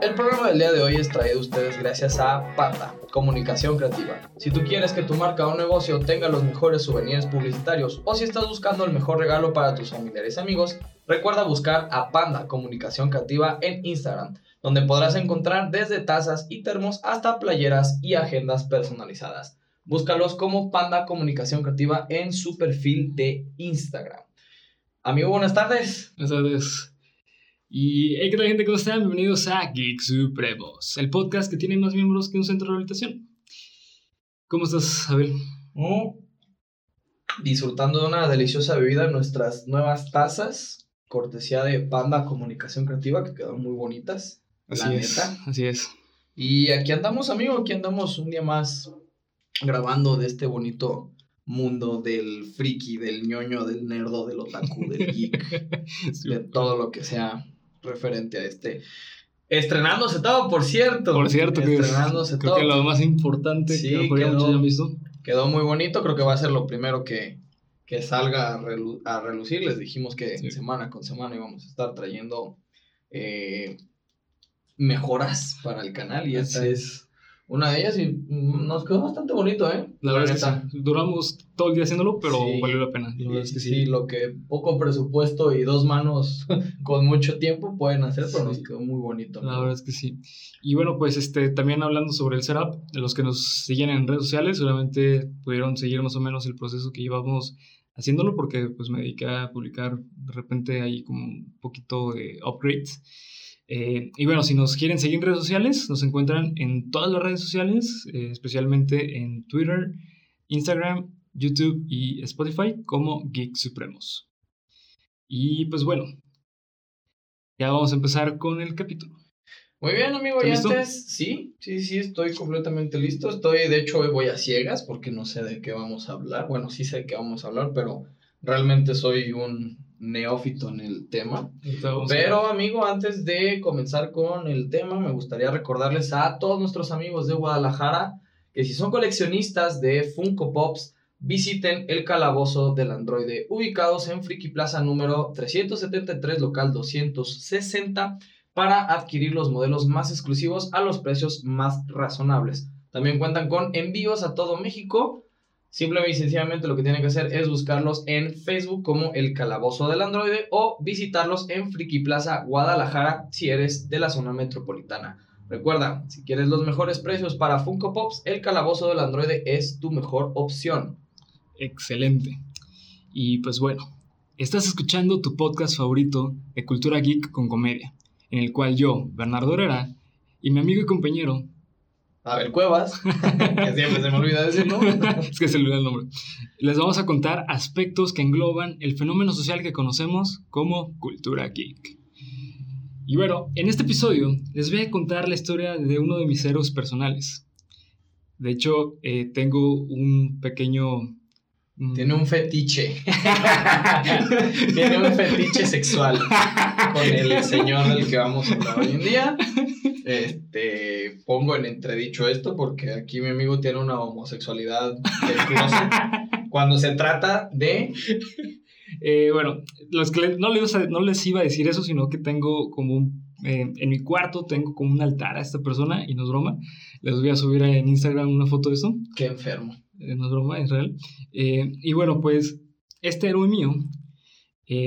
El programa del día de hoy es traído a ustedes gracias a Pata, Comunicación Creativa. Si tú quieres que tu marca o negocio tenga los mejores souvenirs publicitarios o si estás buscando el mejor regalo para tus familiares y amigos, recuerda buscar a Panda Comunicación Creativa en Instagram, donde podrás encontrar desde tazas y termos hasta playeras y agendas personalizadas. Búscalos como Panda Comunicación Creativa en su perfil de Instagram. Amigo, buenas tardes. Buenas tardes. Y hey, ¿qué tal gente? ¿Cómo están? Bienvenidos a Geek Supremos, el podcast que tiene más miembros que un centro de rehabilitación. ¿Cómo estás, Abel? Oh, disfrutando de una deliciosa bebida en nuestras nuevas tazas, cortesía de Panda Comunicación Creativa, que quedaron muy bonitas. Así la es, neta. así es. Y aquí andamos, amigo, aquí andamos un día más grabando de este bonito mundo del friki, del ñoño, del nerdo, del otaku, del geek, de todo lo que sea referente a este. Estrenándose todo, por cierto. Por cierto, que estrenándose creo que lo más importante sí, que quedó, visto. Quedó muy bonito, creo que va a ser lo primero que, que salga a, relucir. Les dijimos que semana con semana íbamos a estar trayendo eh, mejoras para el canal y esta es una de ellas y nos quedó bastante bonito, ¿eh? La, verdad es que Duramos todo el día haciéndolo, pero valió la pena. es que sí. lo que poco presupuesto y dos manos con mucho tiempo pueden hacer, pero nos quedó muy bonito. La verdad es que sí. Y bueno, pues este también hablando sobre el setup, de los que nos siguen en redes sociales, seguramente pudieron seguir más o menos el proceso que llevamos haciéndolo, porque pues me dediqué a publicar de repente ahí como un poquito de upgrades. Eh, y bueno, si nos quieren seguir en redes sociales, nos encuentran en todas las redes sociales, eh, especialmente en Twitter, Instagram, YouTube y Spotify como Geek Supremos. Y pues bueno, ya vamos a empezar con el capítulo. Muy bien, amigo, y antes, sí, sí, sí, estoy completamente listo. Estoy, de hecho, hoy voy a ciegas porque no sé de qué vamos a hablar. Bueno, sí sé de qué vamos a hablar, pero realmente soy un neófito en el tema. Pero amigo, antes de comenzar con el tema, me gustaría recordarles a todos nuestros amigos de Guadalajara que si son coleccionistas de Funko Pops, visiten el calabozo del androide ubicados en Friki Plaza número 373 local 260 para adquirir los modelos más exclusivos a los precios más razonables. También cuentan con envíos a todo México Simplemente y sencillamente lo que tienen que hacer es buscarlos en Facebook como El Calabozo del Androide o visitarlos en Friki Plaza Guadalajara si eres de la zona metropolitana. Recuerda, si quieres los mejores precios para Funko Pops, El Calabozo del Androide es tu mejor opción. Excelente. Y pues bueno, estás escuchando tu podcast favorito de Cultura Geek con Comedia, en el cual yo, Bernardo Herrera, y mi amigo y compañero Abel Cuevas, que siempre se me olvida decirlo. es que se olvida el nombre. Les vamos a contar aspectos que engloban el fenómeno social que conocemos como cultura geek. Y bueno, en este episodio les voy a contar la historia de uno de mis héroes personales. De hecho, eh, tengo un pequeño mm, tiene un fetiche. Tiene un fetiche sexual con el señor del que vamos a hablar hoy en día. Este, pongo en entredicho esto porque aquí mi amigo tiene una homosexualidad cuando se trata de... Eh, bueno, los que no, les, no les iba a decir eso, sino que tengo como un... Eh, en mi cuarto tengo como un altar a esta persona y no es broma. Les voy a subir en Instagram una foto de eso. Qué enfermo. Eh, no es broma, es real. y bueno, pues este héroe mío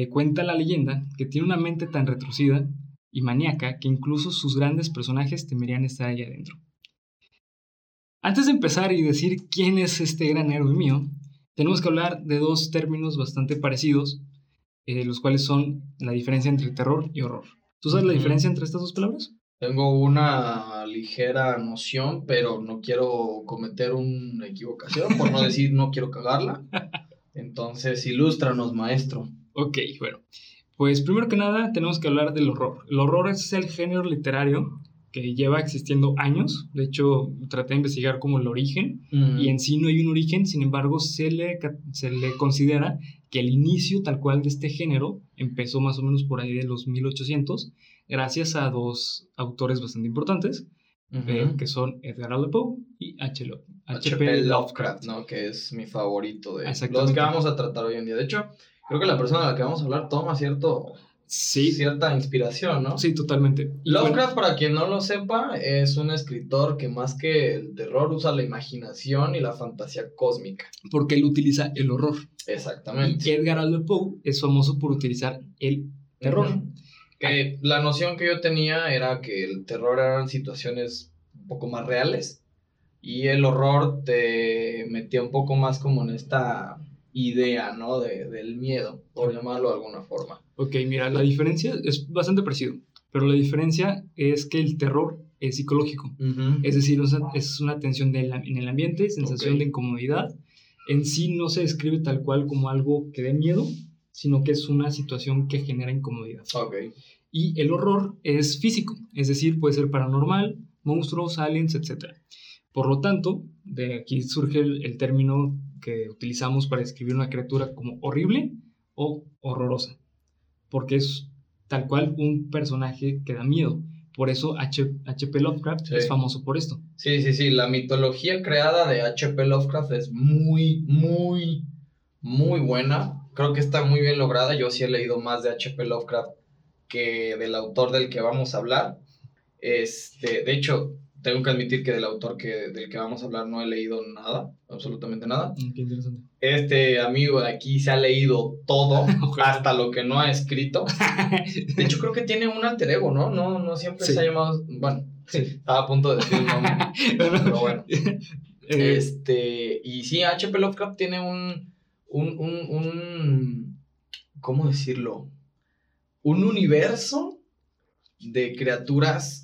cuenta la leyenda que tiene una mente tan retrocida y maníaca que incluso sus grandes personajes temerían estar ahí adentro. Antes de empezar y decir quién es este gran héroe mío, tenemos que hablar de dos términos bastante parecidos, eh, los cuales son la diferencia entre terror y horror. ¿Tú sabes la diferencia entre estas dos palabras? Tengo una ligera noción, pero no quiero cometer una equivocación, por no decir no quiero cagarla. Entonces, ilústranos, maestro. Ok, bueno. Pues primero que nada tenemos que hablar del horror. El horror es el género literario que lleva existiendo años. De hecho, traté de investigar como el origen y en sí no hay un origen, sin embargo, se le, se le considera que el inicio tal cual de este género empezó más o menos por ahí de los 1800, gracias a dos autores bastante importantes, eh, que son Edgar Allan Poe y H. H.P. Lovecraft, ¿no? Que es mi favorito de los que vamos a tratar hoy en día. De hecho, creo que la persona de la que vamos a hablar toma cierto cierta inspiración, ¿no? Sí, totalmente. Lovecraft, para quien no lo sepa, es un escritor que más que el terror usa la imaginación y la fantasía cósmica. Porque él utiliza el horror. Exactamente. Y Edgar Allan Poe es famoso por utilizar el terror. Que la noción que yo tenía era que el terror eran situaciones un poco más reales y el horror te metía un poco más como en esta idea, ¿no? De, del miedo, por llamarlo de alguna forma. Ok, mira, la diferencia es bastante parecido, pero la diferencia es que el terror es psicológico, es decir, es una tensión en el ambiente, sensación de incomodidad. En sí no se describe tal cual como algo que dé miedo, sino que es una situación que genera incomodidad. Okay. Y el horror es físico, es decir, puede ser paranormal, monstruos, aliens, etc. Por lo tanto, de aquí surge el término que utilizamos para describir una criatura como horrible o horrorosa, porque es tal cual un personaje que da miedo. Por eso H.P. Lovecraft es famoso por esto. Sí, sí, sí. La mitología creada de H.P. Lovecraft es muy, muy, muy buena. Creo que está muy bien lograda. Yo sí he leído más de H.P. Lovecraft que del autor del que vamos a hablar. Este, de hecho, tengo que admitir que del autor que, del que vamos a hablar no he leído nada, absolutamente nada. Mm, qué interesante. Este amigo de aquí se ha leído todo, hasta lo que no ha escrito. De hecho, creo que tiene un alter ego, ¿no? No, no siempre se ha llamado. Bueno, sí. estaba a punto de decir el nombre. pero bueno. Eh, este, y sí, H.P. Lovecraft tiene un, un, un, un. ¿Cómo decirlo? Un universo de criaturas.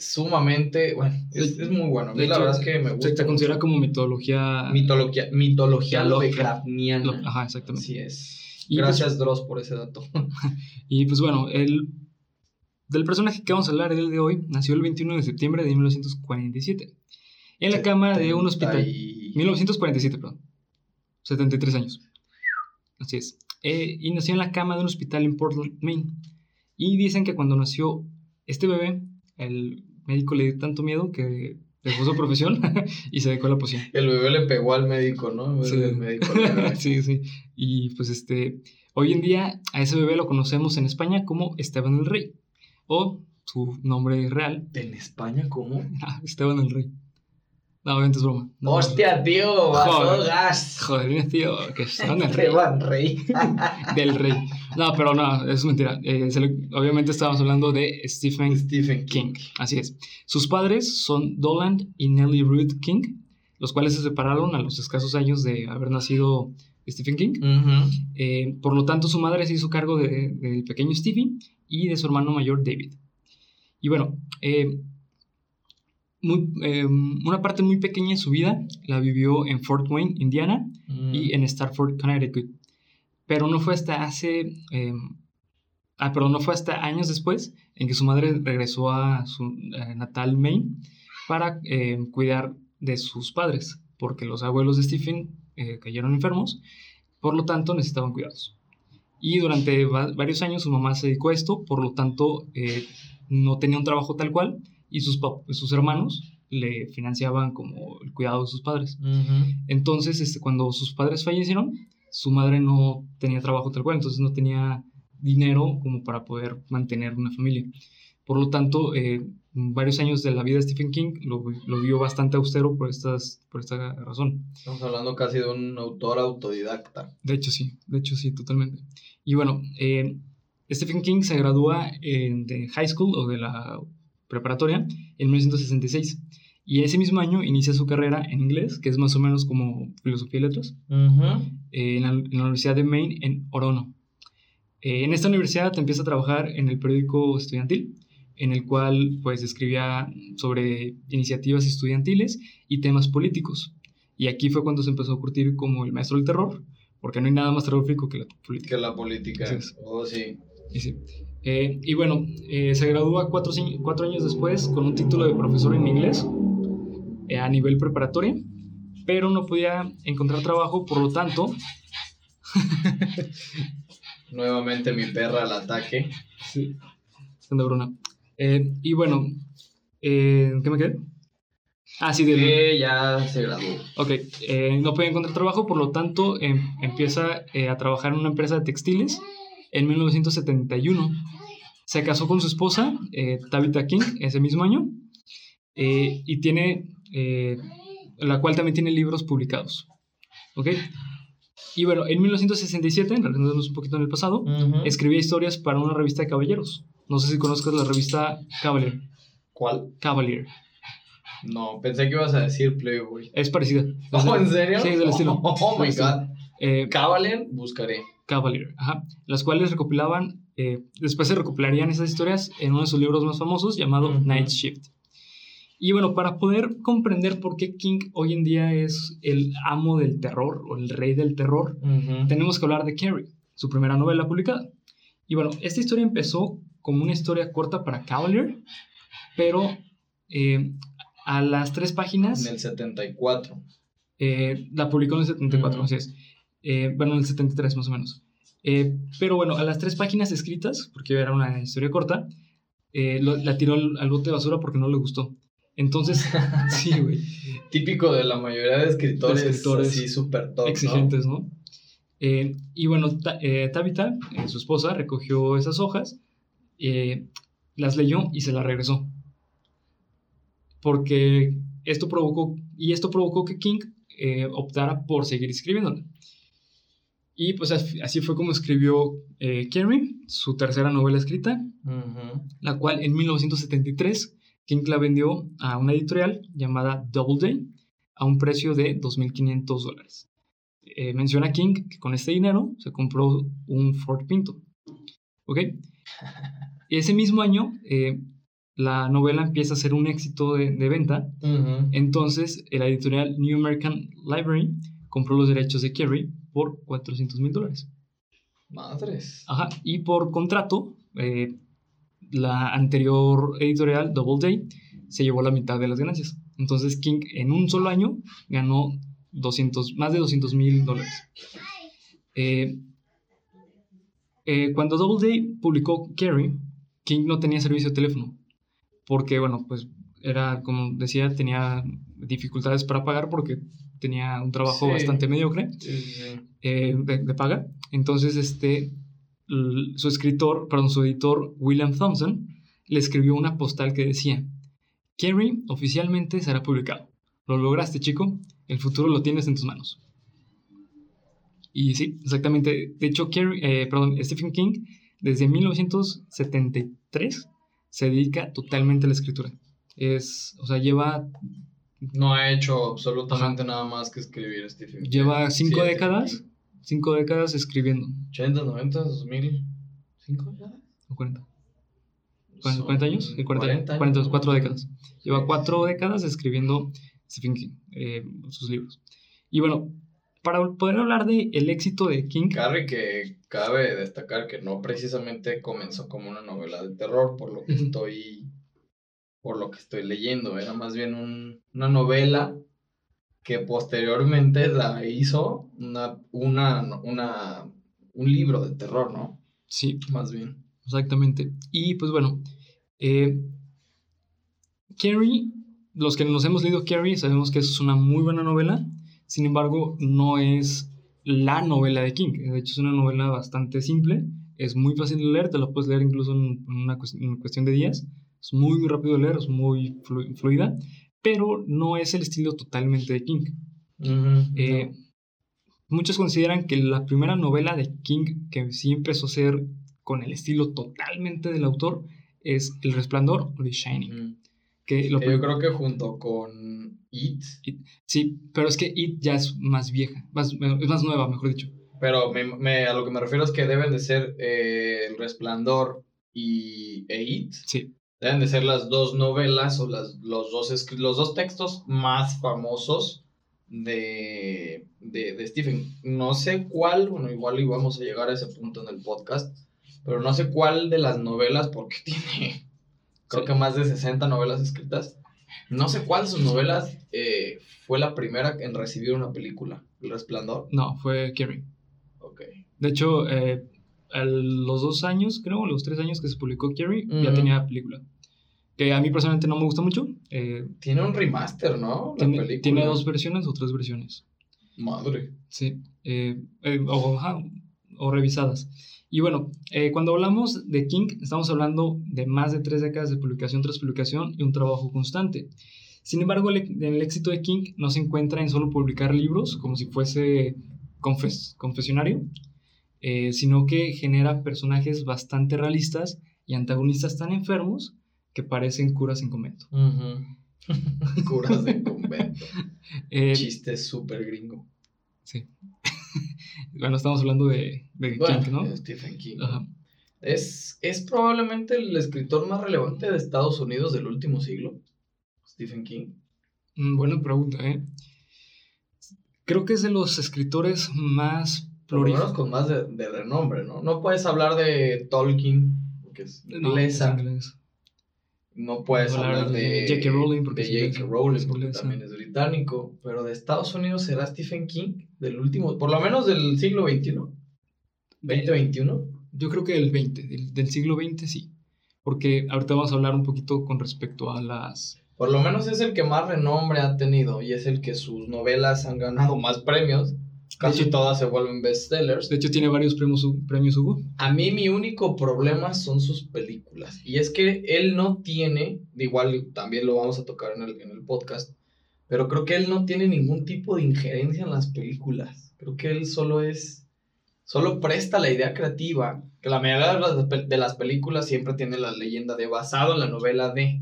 Sumamente, bueno, es, muy bueno. la verdad es que me gusta. Se considera como mitología. Mitología, mitología Lovecraftiana. Ajá, exactamente. Así es. Y pues Gracias, Dross, por ese dato. y pues bueno, el, del personaje que vamos a hablar el de hoy nació el 21 de septiembre de 1947 en la cama de un hospital. 1947, perdón. 73 años. Así es. Eh, y nació en la cama de un hospital en Portland, Maine. Y dicen que cuando nació este bebé, el médico le dio tanto miedo que dejó su profesión y se dejó la poción. El bebé le pegó al médico, ¿no? Sí. médico sí, sí. Y pues este, hoy en día a ese bebé lo conocemos en España como Esteban el Rey, o su nombre real. ¿En España cómo? Ah, Esteban el Rey. No, obviamente es broma. Hostia, tío, joder, gas. Joder, tío, que son el rey. rey. Del rey. No, pero no, es mentira. Eh, obviamente estábamos hablando de Stephen, Stephen King. Así es. Sus padres son Doland y Nellie Ruth King, los cuales se separaron a los escasos años de haber nacido Stephen King. Eh, por lo tanto, su madre se hizo cargo del pequeño Stephen y de su hermano mayor David. Y bueno, eh, Em, una parte muy pequeña de su vida la vivió en Fort Wayne, Indiana, y mm. en Starford, Connecticut. Pero no fue hasta hace... Em, ah, perdón, no fue hasta años después en que su madre regresó a su eh, natal Maine para em, cuidar de sus padres, porque los abuelos de Stephen eh, cayeron enfermos, por lo tanto necesitaban cuidados. Y durante varios años su mamá se dedicó a esto, por lo tanto eh, no tenía un trabajo tal cual, y sus, sus hermanos le financiaban como el cuidado de sus padres. Entonces, este, cuando sus padres fallecieron, su madre no tenía trabajo tal cual, entonces no tenía dinero como para poder mantener una familia. Por lo tanto, eh, varios años de la vida de Stephen King lo, lo, vio bastante austero por, estas, por esta razón. Estamos hablando casi de un autor autodidacta. De hecho, sí, de hecho, sí, totalmente. Y bueno, eh, Stephen King se gradúa de high school o de la preparatoria en 1966. Y ese mismo año inicia su carrera en inglés, que es más o menos como filosofía y letras, eh, en, la, Universidad de Maine en Orono. Eh, en esta universidad empieza a trabajar en el periódico estudiantil, en el cual pues escribía sobre iniciativas estudiantiles y temas políticos. Y aquí fue cuando se empezó a curtir como el maestro del terror, porque no hay nada más terrorífico que la política. Que la política. Oh, sí. Y sí. Eh, y bueno, eh, se gradúa cuatro, cuatro, años después con un título de profesor en inglés eh, a nivel preparatoria, pero no podía encontrar trabajo, por lo tanto... Nuevamente mi perra al ataque. Sí, anda Bruna. y bueno, ¿qué me quedé? Ah, sí, de... ya se graduó. Ok, no podía encontrar trabajo, por lo tanto em, empieza a trabajar en una empresa de textiles en 1971. Se casó con su esposa, eh, Tabitha King, ese mismo año, eh, y tiene, eh, la cual también tiene libros publicados. ¿Ok? Y bueno, en 1967, realizándonos un poquito en el pasado, escribía historias para una revista de caballeros. No sé si conozcas la revista Cavalier. ¿Cuál? Cavalier. No, pensé que ibas a decir Playboy. Es parecida. ¿Oh, en serio? Sí, del estilo. Oh, my god. Cavalier, buscaré. Cavalier, ajá. Las cuales recopilaban eh, después se recopilarían esas historias en uno de sus libros más famosos llamado Night Shift. Y bueno, para poder comprender por qué King hoy en día es el amo del terror o el rey del terror, tenemos que hablar de Carrie, su primera novela publicada. Y bueno, esta historia empezó como una historia corta para Cavalier, pero eh, a las tres páginas... En el 74. Eh, la publicó en el 74, así es. Bueno, en el 73 más o menos. Eh, pero bueno, a las tres páginas escritas, porque era una historia corta, eh, la tiró al, bote de basura porque no le gustó. Entonces, sí, güey. Típico de la mayoría de escritores, escritores así súper Exigentes, ¿no? Eh, y bueno, Tabitha, su esposa, recogió esas hojas, las leyó y se las regresó. Porque esto provocó, y esto provocó que King optara por seguir escribiéndola. Y pues así fue como escribió eh, Carrie, su tercera novela escrita, la cual en 1973 King la vendió a una editorial llamada Doubleday a un precio de 2.500 dólares. Eh, menciona King que con este dinero se compró un Ford Pinto. ¿Ok? Ese mismo año eh, la novela empieza a ser un éxito de, venta. Entonces, la editorial New American Library compró los derechos de Carrie por 400 mil dólares. Madres. Ajá, y por contrato, eh, la anterior editorial, Doubleday, se llevó la mitad de las ganancias. Entonces King en un solo año ganó 200, más de 200 mil dólares. Eh, eh, cuando Doubleday publicó Carrie, King no tenía servicio de teléfono. Porque, bueno, pues era, como decía, tenía dificultades para pagar porque tenía un trabajo bastante mediocre eh, de, paga. Entonces, este, su escritor, perdón, su editor, William Thompson, le escribió una postal que decía, Kerry oficialmente será publicado. Lo lograste, chico. El futuro lo tienes en tus manos. Y sí, exactamente. De hecho, eh, perdón, Stephen King, desde 1973, se dedica totalmente a la escritura. Es, o sea, lleva no ha hecho absolutamente nada más que escribir Stephen King. Lleva cinco décadas, cinco décadas escribiendo. 80, 90, 2000, ¿cinco décadas? ¿O 40? ¿40 años? 40, 44 décadas. Lleva cuatro décadas escribiendo Stephen King, eh, sus libros. Y bueno, para poder hablar del el éxito de King... Carrie, que cabe destacar que no precisamente comenzó como una novela de terror, por lo que estoy por lo que estoy leyendo. Era más bien una novela que posteriormente la hizo una, una, una, un libro de terror, ¿no? Sí. Más bien. Exactamente. Y pues bueno, eh, Carrie, los que nos hemos leído Carrie, sabemos que es una muy buena novela. Sin embargo, no es la novela de King. De hecho, es una novela bastante simple. Es muy fácil de leer, te la puedes leer incluso en una cuestión de días. Es muy, rápido de leer, es muy fluida, pero no es el estilo totalmente de King. Eh, muchos consideran que la primera novela de King que sí empezó a ser con el estilo totalmente del autor es El Resplandor o The Shining. que yo creo que junto con It. Sí, pero es que It ya es más vieja, más, es más nueva, mejor dicho. Pero me, a lo que me refiero es que deben de ser eh, El Resplandor y e It. Sí. Deben de ser las dos novelas o las, los, dos, los dos textos más famosos de, de, Stephen. No sé cuál, bueno, igual íbamos a llegar a ese punto en el podcast, pero no sé cuál de las novelas, porque tiene, creo que más de 60 novelas escritas. No sé cuál de sus novelas eh, fue la primera en recibir una película, El Resplandor. No, fue Carrie. Ok. De hecho, eh, a los dos años, creo, los tres años que se publicó Carrie, ya tenía película. Que a mí personalmente no me gusta mucho. Eh, tiene un remaster, ¿no? La tiene, película. tiene dos versiones o tres versiones. Madre. Sí. Eh, eh, o, o revisadas. Y bueno, eh, cuando hablamos de King, estamos hablando de más de tres décadas de publicación tras publicación y un trabajo constante. Sin embargo, el, el éxito de King no se encuentra en solo publicar libros, como si fuese confes confesionario, sino que genera personajes bastante realistas y antagonistas tan enfermos que parecen curas en convento. curas en convento. Eh, Chiste súper gringo. Sí. bueno, estamos hablando de, King, ¿no? Stephen King. Es, es probablemente el escritor más relevante de Estados Unidos del último siglo. Stephen King. Mm, buena pregunta, ¿eh? Creo que es de los escritores más por lo menos con más de, renombre, ¿no? No puedes hablar de Tolkien, porque es inglesa. No, puedes hablar de J.K. Rowling, porque, Rowling, porque también es británico. Pero de Estados Unidos será Stephen King, del último, por lo menos del siglo XXI. ¿2021? Yo creo que del 20, del, del siglo XX sí. Porque ahorita vamos a hablar un poquito con respecto a las por lo menos es el que más renombre ha tenido y es el que sus novelas han ganado más premios. Casi todas se vuelven bestsellers. De hecho, tiene varios premios, premios Hugo. A mí mi único problema son sus películas. Y es que él no tiene, igual también lo vamos a tocar en el, en el podcast, pero creo que él no tiene ningún tipo de injerencia en las películas. Creo que él solo es, solo presta la idea creativa, que la mayoría de las, de las películas siempre tiene la leyenda de basado en la novela de...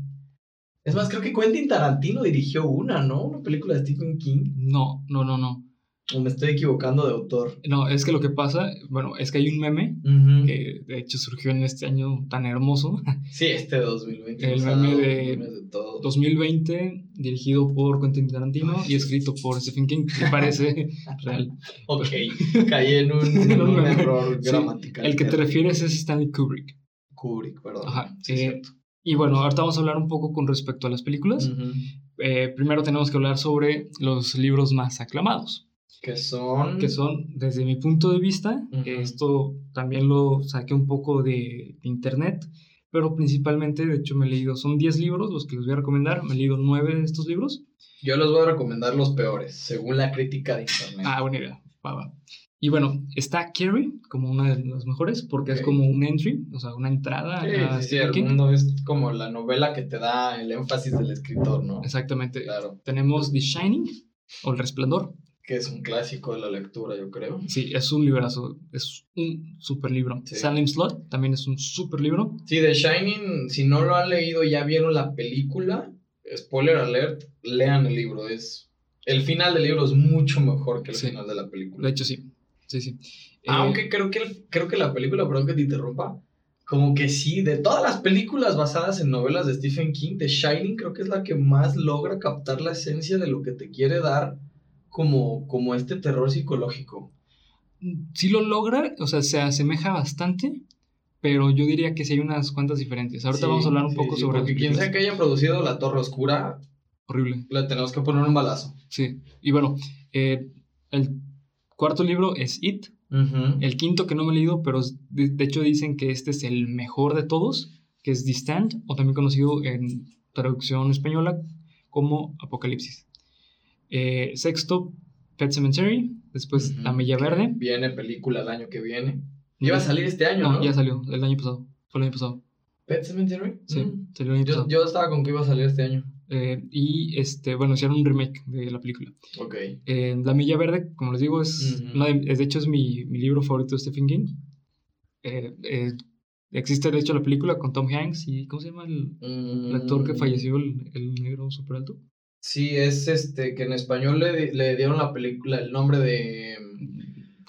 Es más, creo que Quentin Tarantino dirigió una, ¿no? Una película de Stephen King. No, no, no, no. O me estoy equivocando de autor. No, es que lo que pasa, bueno, es que hay un meme que de hecho surgió en este año tan hermoso. Sí, este 2020. El meme de, 2020, dirigido por Quentin Tarantino y escrito por Stephen King, me parece real. Ok, caí en un, error gramatical. El que te refieres es Stanley Kubrick. Kubrick, perdón. Ajá, sí, eh, Y bueno, ahorita vamos a hablar un poco con respecto a las películas. Eh, primero tenemos que hablar sobre los libros más aclamados. Que son... Que son, desde mi punto de vista, esto también lo saqué un poco de, internet, pero principalmente, de hecho me he leído, son 10 libros los que les voy a recomendar, me he leído 9 de estos libros. Yo les voy a recomendar los peores, según la crítica de internet. Ah, buena idea, Y bueno, está Carrie como una de las mejores porque es como un entry, o sea, una entrada a sí, el mundo es como la novela que te da el énfasis del escritor, ¿no? Exactamente. Claro. Tenemos The Shining o El Resplandor, que es un clásico de la lectura, yo creo. Sí, es un librazo, es un super libro. Salem Slot también es un super libro. Sí, The Shining, si no lo han leído y ya vieron la película, spoiler alert, lean el libro. Es, el final del libro es mucho mejor que el final de la película. De hecho, sí. Sí, sí. Aunque eh, creo, que, creo que la película, perdón que te interrumpa, como que sí, de todas las películas basadas en novelas de Stephen King, The Shining creo que es la que más logra captar la esencia de lo que te quiere dar como, como este terror psicológico. Sí lo logra, o sea, se asemeja bastante, pero yo diría que sí hay unas cuantas diferencias. Ahorita vamos a hablar un poco sobre... Porque quien sea que haya producido La Torre Oscura... Horrible. Le tenemos que poner un balazo. Sí, y bueno, eh, el cuarto libro es It. El quinto que no me he leído, pero de, de, hecho dicen que este es el mejor de todos, que es Distant, o también conocido en traducción española como Apocalipsis. Eh, sexto, Pet Cemetery. Después, La Milla Verde. Viene película el año que viene. Iba a salir este año, ¿no? ya salió, el año pasado. Fue el año pasado. ¿Pet Cemetery? Sí, mm. salió el año yo, pasado. Yo estaba con que iba a salir este año. Eh, y este, bueno, hicieron un remake de la película. Ok. Eh, la Milla Verde, como les digo, es, de, hecho es mi, mi, libro favorito de Stephen King. existe de hecho la película con Tom Hanks y ¿cómo se llama el, el actor que mm. falleció, el, el negro super alto? Sí, es este, que en español le, le dieron la película el nombre de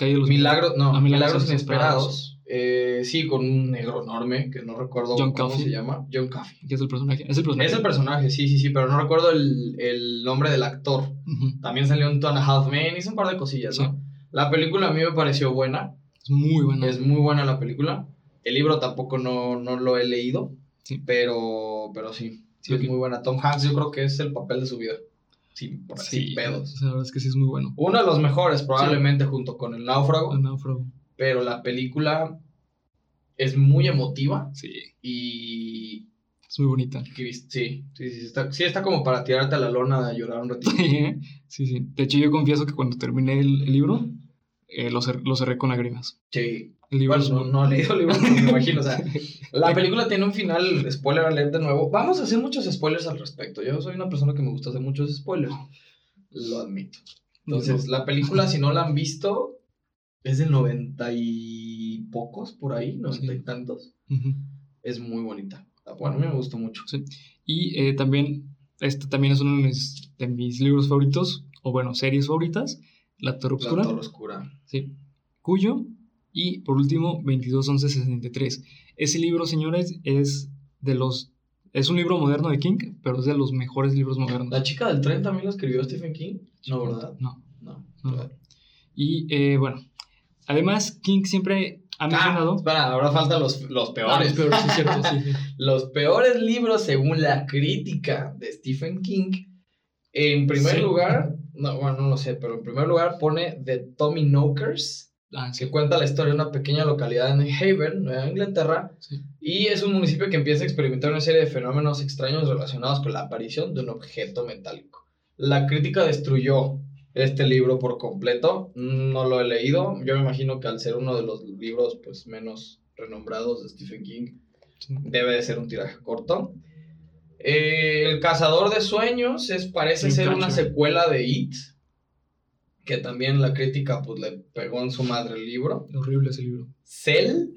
Milagros, no, ah, Milagros, Inesperados. Eh, sí, con un negro enorme, que no recuerdo cómo se llama. John Coffey. Es el personaje. Es el personaje. Es el personaje, sí, sí, sí, pero no recuerdo el, el nombre del actor. También salió en Two and a Half Men, hizo un par de cosillas, ¿no? La película a mí me pareció buena. Es muy buena. Es muy buena la película. El libro tampoco no, no lo he leído, sí. pero, pero sí. Sí, es muy buena. Tom Hanks yo creo que es el papel de su vida. Sin, sí, pedos. La verdad es que sí es muy bueno. Uno de los mejores, probablemente, junto con El Náufrago. El Náufrago. Pero la película es muy emotiva. Sí. Y... Es muy bonita. Sí, sí, sí, está, sí está como para tirarte a la lona a llorar un ratito. sí, sí. De hecho, yo confieso que cuando terminé el, libro, eh, lo, cerré con lágrimas. Sí. El libro no, no, he leído el libro, me imagino. O sea, la película tiene un final, spoiler alert de nuevo. Vamos a hacer muchos spoilers al respecto. Yo soy una persona que me gusta hacer muchos spoilers. Lo admito. Entonces, la película, si no la han visto, es del noventa y pocos por ahí, noventa y tantos. Es muy bonita. Bueno, a mí me gustó mucho. Sí. Y eh, también, este también es uno de mis, de mis libros favoritos, o bueno, series favoritas, La Torre Oscura. La Torre Oscura. Sí. Cuyo, y por último, 221163. Ese libro, señores, es de los. Es un libro moderno de King, pero es de los mejores libros modernos. ¿La chica del tren también lo escribió Stephen King? No, ¿verdad? No. No. Y eh, bueno, además, King siempre ha ah, mencionado. espera, ahora faltan los, los peores. Ah, los peores, sí, cierto, sí. los peores libros según la crítica de Stephen King. En primer lugar, no, bueno, no lo sé, pero en primer lugar pone The Tommy Knockers, ah, que cuenta la historia de una pequeña localidad en Haven, Nueva Inglaterra, y es un municipio que empieza a experimentar una serie de fenómenos extraños relacionados con la aparición de un objeto metálico. La crítica destruyó este libro por completo, no lo he leído, yo me imagino que al ser uno de los libros pues menos renombrados de Stephen King, debe de ser un tiraje corto. Eh, el Cazador de Sueños es, parece ser una secuela de It. Que también la crítica pues, le pegó en su madre el libro. Horrible ese libro. Cell,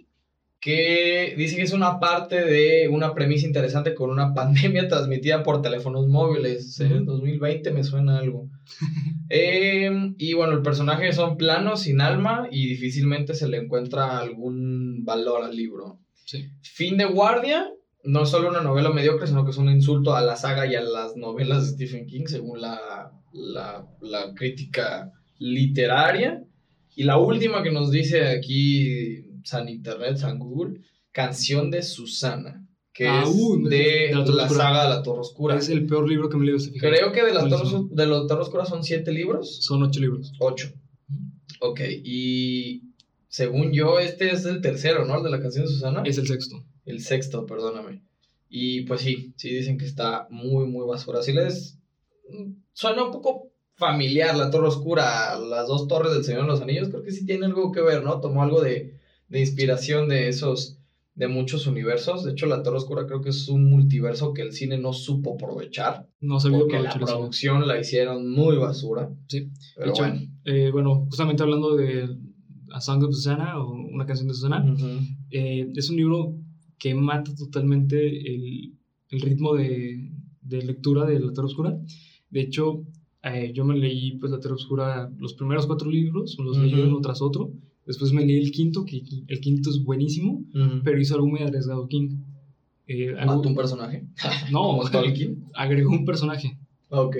que dice que es una parte de una premisa interesante con una pandemia transmitida por teléfonos móviles. En 2020 me suena algo. Em, y bueno, el personaje son planos, sin alma y difícilmente se le encuentra algún valor al libro. Fin de guardia no es solo una novela mediocre, sino que es un insulto a la saga y a las novelas de Stephen King, según la, la, la crítica literaria. Y la última que nos dice aquí San Internet, San Google, Canción de Susana, que ah, es uh, de, la, saga de la Torre Oscura. Es el peor libro que me he leído. Creo que de la, Torre, de la Torre Oscura son siete libros. Son ocho libros. Ocho. Ok, y según yo, este es el tercero, ¿no? El de la Canción de Susana. Es el sexto. El sexto, perdóname. Y pues sí, sí dicen que está muy, muy basura. Si les suena un poco familiar la Torre Oscura, las dos torres del Señor de los Anillos, creo que sí tiene algo que ver, ¿no? Tomó algo de, de inspiración de esos, de muchos universos. De hecho, la Torre Oscura creo que es un multiverso que el cine no supo aprovechar. No sabía porque la producción la hicieron muy basura. Sí. Pero bueno. Eh, bueno, justamente hablando de A Song of Susana o una canción de Susana, eh, es un libro que mata totalmente el, el ritmo de, de, lectura de La Torre Oscura. De hecho, eh, yo me leí pues La Torre Oscura, los primeros cuatro libros, los leí uno tras otro. Después me leí el quinto, que el quinto es buenísimo, pero hizo algo muy arriesgado King. Eh, ¿Mató un personaje? No, agregó un personaje. Ok.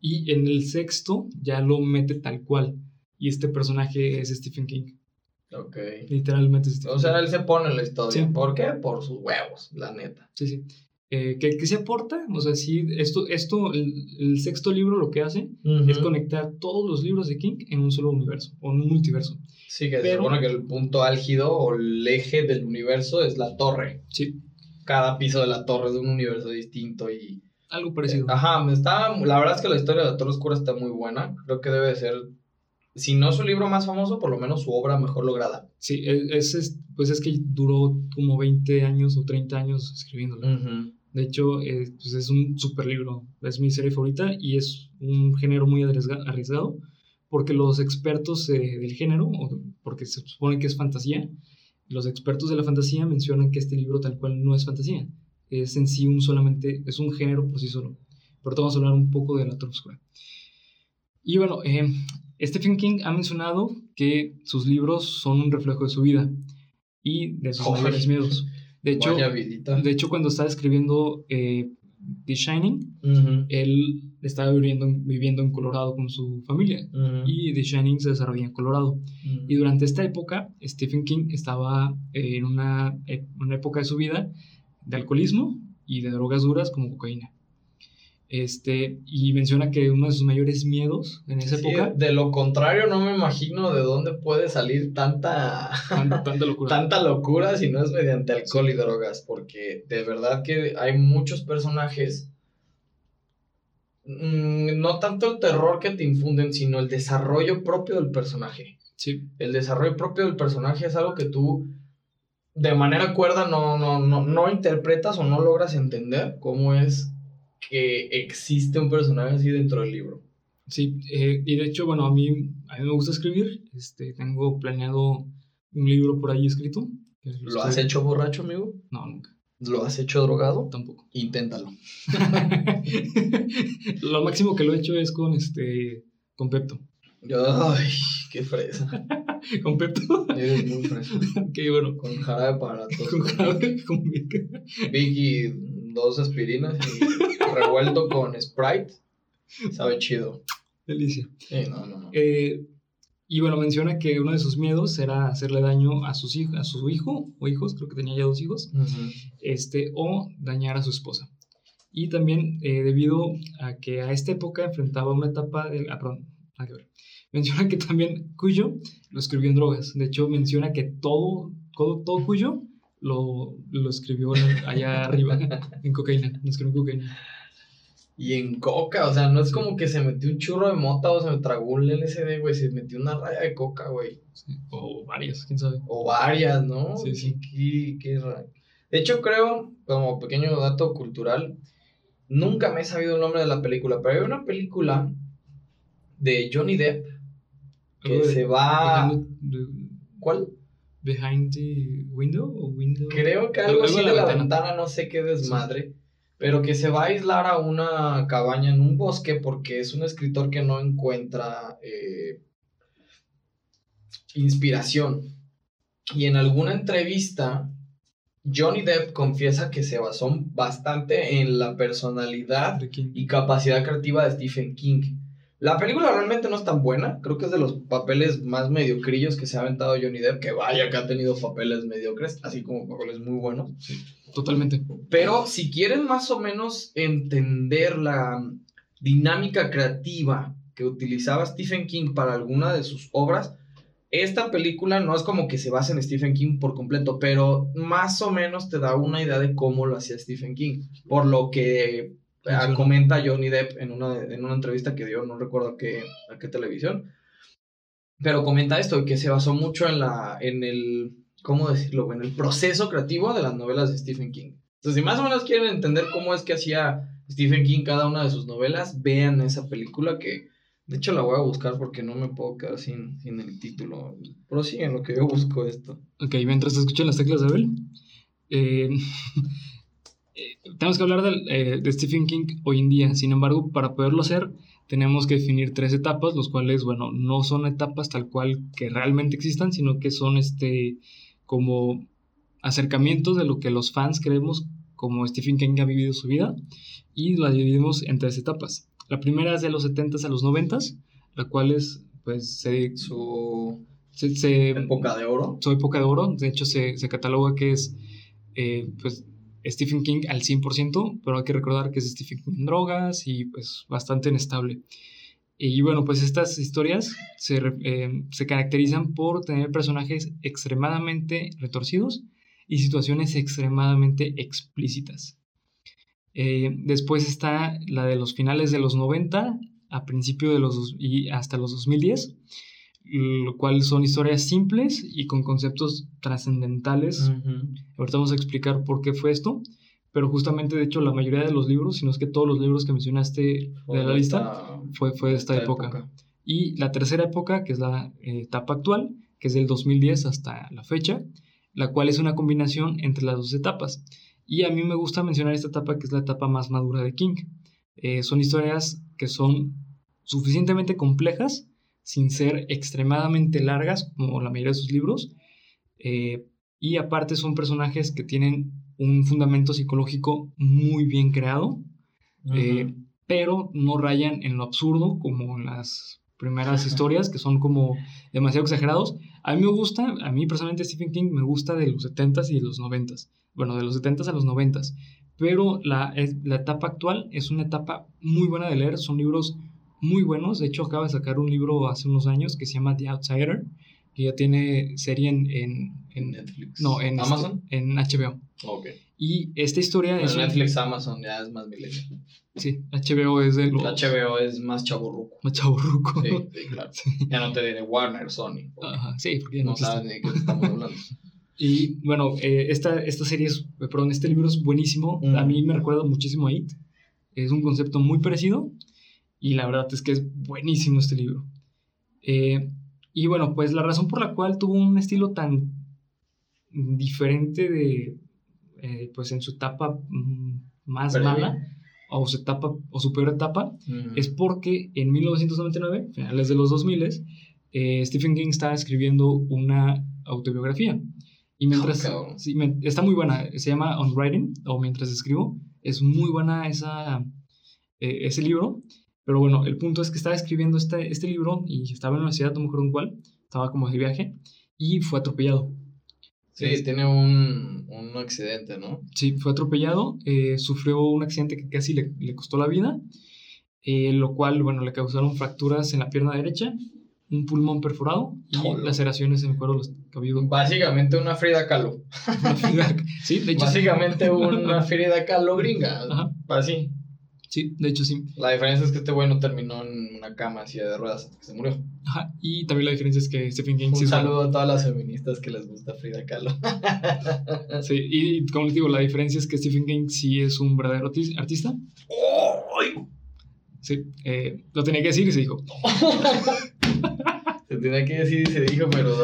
Y en el sexto ya lo mete tal cual. Y este personaje es Stephen King. Ok. Literalmente. o sea, él se pone en la historia. ¿Por qué? Por sus huevos, la neta. Sí, sí. Eh, ¿qué, se aporta? O sea, sí, esto, esto el, sexto libro lo que hace es conectar todos los libros de King en un solo universo, o en un multiverso. Sí, que se supone que el punto álgido o el eje del universo es la torre. Sí. Cada piso de la torre es de un universo distinto y... Algo parecido. ajá, está, la verdad es que la historia de la Torre Oscura está muy buena. Creo que debe ser si no su libro más famoso, por lo menos su obra mejor lograda. Sí, es, pues es que duró como 20 años o 30 años escribiéndolo. De hecho, eh, pues es un super libro, es mi serie favorita y es un género muy arriesgado porque los expertos eh, del género, porque se supone que es fantasía, los expertos de la fantasía mencionan que este libro tal cual no es fantasía, es en sí un solamente, es un género por sí solo. Pero vamos a hablar un poco de la Oscura. Y bueno, eh, Stephen King ha mencionado que sus libros son un reflejo de su vida y de sus mayores miedos. De hecho, de hecho, cuando estaba escribiendo eh, The Shining, él estaba viviendo, viviendo en Colorado con su familia y The Shining se desarrolla en Colorado. Y durante esta época, Stephen King estaba en una, una época de su vida de alcoholismo y de drogas duras como cocaína. Este, y menciona que uno de sus mayores miedos en esa época. De lo contrario, no me imagino de dónde puede salir tanta, tanta, locura. tanta locura si no es mediante alcohol y drogas, porque de verdad que hay muchos personajes. Mm, no tanto el terror que te infunden, sino el desarrollo propio del personaje. Sí. El desarrollo propio del personaje es algo que tú de manera cuerda no, no, no, no interpretas o no logras entender cómo es que existe un personaje así dentro del libro. Sí, eh, y de hecho, bueno, a mí, a mí me gusta escribir. Este, tengo planeado un libro por ahí escrito. ¿Lo has hecho borracho, amigo? No, nunca. ¿Lo has hecho drogado? Tampoco. Inténtalo. Lo máximo que lo he hecho es con este con Pepto. Ay, qué fresa. ¿Con Pepto? Eres muy fresa. Bueno. Con jarabe para todos. Con jarabe, con Vicky, dos aspirinas y revuelto con Sprite. Sabe chido. Delicia. Sí, no, no, no. Eh, y bueno, menciona que uno de sus miedos era hacerle daño a, sus a su hijo o hijos, creo que tenía ya dos hijos, este, o dañar a su esposa. Y también eh, debido a que a esta época enfrentaba una etapa de... Ah, perdón, que ver. Menciona que también Cuyo lo escribió en drogas. De hecho, menciona que todo, todo, todo Cuyo lo, lo escribió allá arriba, en cocaína. Lo escribió en cocaína. Y en coca, o sea, no es como que se metió un churro de mota o se me tragó un LSD, güey, se metió una raya de coca, güey. O varias, quién sabe. O varias, ¿no? Sí, sí. Qué, qué de hecho, creo, como pequeño dato cultural, nunca me he sabido el nombre de la película, pero hay una película de Johnny Depp que se va... ¿Cuál? Behind the window o window. Creo que algo, así de la, ventana. no sé qué desmadre pero que se va a aislar a una cabaña en un bosque porque es un escritor que no encuentra eh, inspiración. Y en alguna entrevista, Johnny Depp confiesa que se basó bastante en la personalidad y capacidad creativa de Stephen King. La película realmente no es tan buena, creo que es de los papeles más mediocrillos que se ha aventado Johnny Depp, que vaya que ha tenido papeles mediocres, así como papeles muy buenos. Sí. Totalmente. Pero si quieren más o menos entender la dinámica creativa que utilizaba Stephen King para alguna de sus obras, esta película no es como que se basa en Stephen King por completo, pero más o menos te da una idea de cómo lo hacía Stephen King. Por lo que ah, comenta Johnny Depp en una, en una entrevista que dio, no recuerdo a qué, a qué televisión, pero comenta esto, que se basó mucho en, la, en el ¿cómo decirlo? Bueno, el proceso creativo de las novelas de Stephen King. Entonces, si más o menos quieren entender cómo es que hacía Stephen King cada una de sus novelas, vean esa película que, de hecho, la voy a buscar porque no me puedo quedar sin, sin el título. en lo que yo busco esto. Ok, mientras escuchan las teclas de Abel, eh, eh, tenemos que hablar de, eh, de Stephen King hoy en día. Sin embargo, para poderlo hacer, tenemos que definir tres etapas, los cuales, bueno, no son etapas tal cual que realmente existan, sino que son este como acercamientos de lo que los fans creemos como Stephen King ha vivido su vida y la dividimos en tres etapas. La primera es de los 70s a los 90s, la cual es pues se, su se, época de oro. Su época de oro, de hecho se, se cataloga que es eh, pues Stephen King al 100%, pero hay que recordar que es Stephen King en drogas y pues bastante inestable. Y bueno, pues estas historias eh, se, caracterizan por tener personajes extremadamente retorcidos y situaciones extremadamente explícitas. Eh, después está la de los finales de los 90 a principio de los y hasta los 2010, lo cual son historias simples y con conceptos trascendentales. Ahorita vamos a explicar por qué fue esto pero justamente de hecho la mayoría de los libros, si no es que todos los libros que mencionaste de la lista, fue, fue de esta, época. Y la tercera época, que es la eh, etapa actual, que es del 2010 hasta la fecha, la cual es una combinación entre las dos etapas. Y a mí me gusta mencionar esta etapa, que es la etapa más madura de King. Eh, son historias que son suficientemente complejas, sin ser extremadamente largas, como la mayoría de sus libros. Eh, y aparte son personajes que tienen un fundamento psicológico muy bien creado, eh, pero no rayan en lo absurdo como en las primeras historias, que son como demasiado exagerados. A mí me gusta, a mí personalmente Stephen King me gusta de los 70s y de los 90s. Bueno, de los 70s a los 90s. Pero la, la etapa actual es una etapa muy buena de leer, son libros muy buenos. De hecho, acaba de sacar un libro hace unos años que se llama The Outsider, que ya tiene serie en, en, Netflix. No, en este, Amazon. en HBO. Ok. Y esta historia Bueno, es... Netflix, Amazon ya es más milenio. Sí, HBO es de los... HBO es más chaburruco. más chavorruco. Sí, sí, claro. Ya no te diré Warner, Sony. Ajá, sí, porque ya no, No sabes ni de qué estamos hablando. Y bueno, eh, esta, esta serie es, perdón, este libro es buenísimo. Mm. A mí me recuerda muchísimo a It. Es un concepto muy parecido y la verdad es que es buenísimo este libro. Eh, y bueno, pues la razón por la cual tuvo un estilo tan diferente de, eh, pues en su etapa mm, más Previa. mala o su etapa o su peor etapa Mm. es porque en 1999, finales de los 2000, eh, Stephen King estaba escribiendo una autobiografía. Y mientras... Ah, cabrón. sí, me- está muy buena, se llama On Writing, o Mientras escribo. Es muy buena esa, eh, ese libro. Pero bueno, el punto es que estaba escribiendo este, este libro y estaba en la universidad, no me acuerdo en cuál, estaba como de viaje, y fue atropellado. Sí, Es- tiene un, un accidente, ¿no? Sí, fue atropellado, eh, sufrió un accidente que casi le, le costó la vida, eh, lo cual, bueno, le causaron fracturas en la pierna derecha, un pulmón perforado y laceraciones en el cuero cabelludos. Básicamente una Frida Kahlo. sí, de hecho sí. Básicamente una Frida Kahlo gringa. Ajá. Así. Sí, de hecho sí. La diferencia es que este güey no terminó en una cama así de ruedas hasta que se murió. Ajá. Y también la diferencia es que Stephen King Un sí saludo a todas las feministas que les gusta Frida Kahlo. Sí, y como les digo, la diferencia es que Stephen King sí es un verdadero artis- artista. Sí, eh, lo tenía que decir y se dijo. Se tenía que decir y se dijo, pero.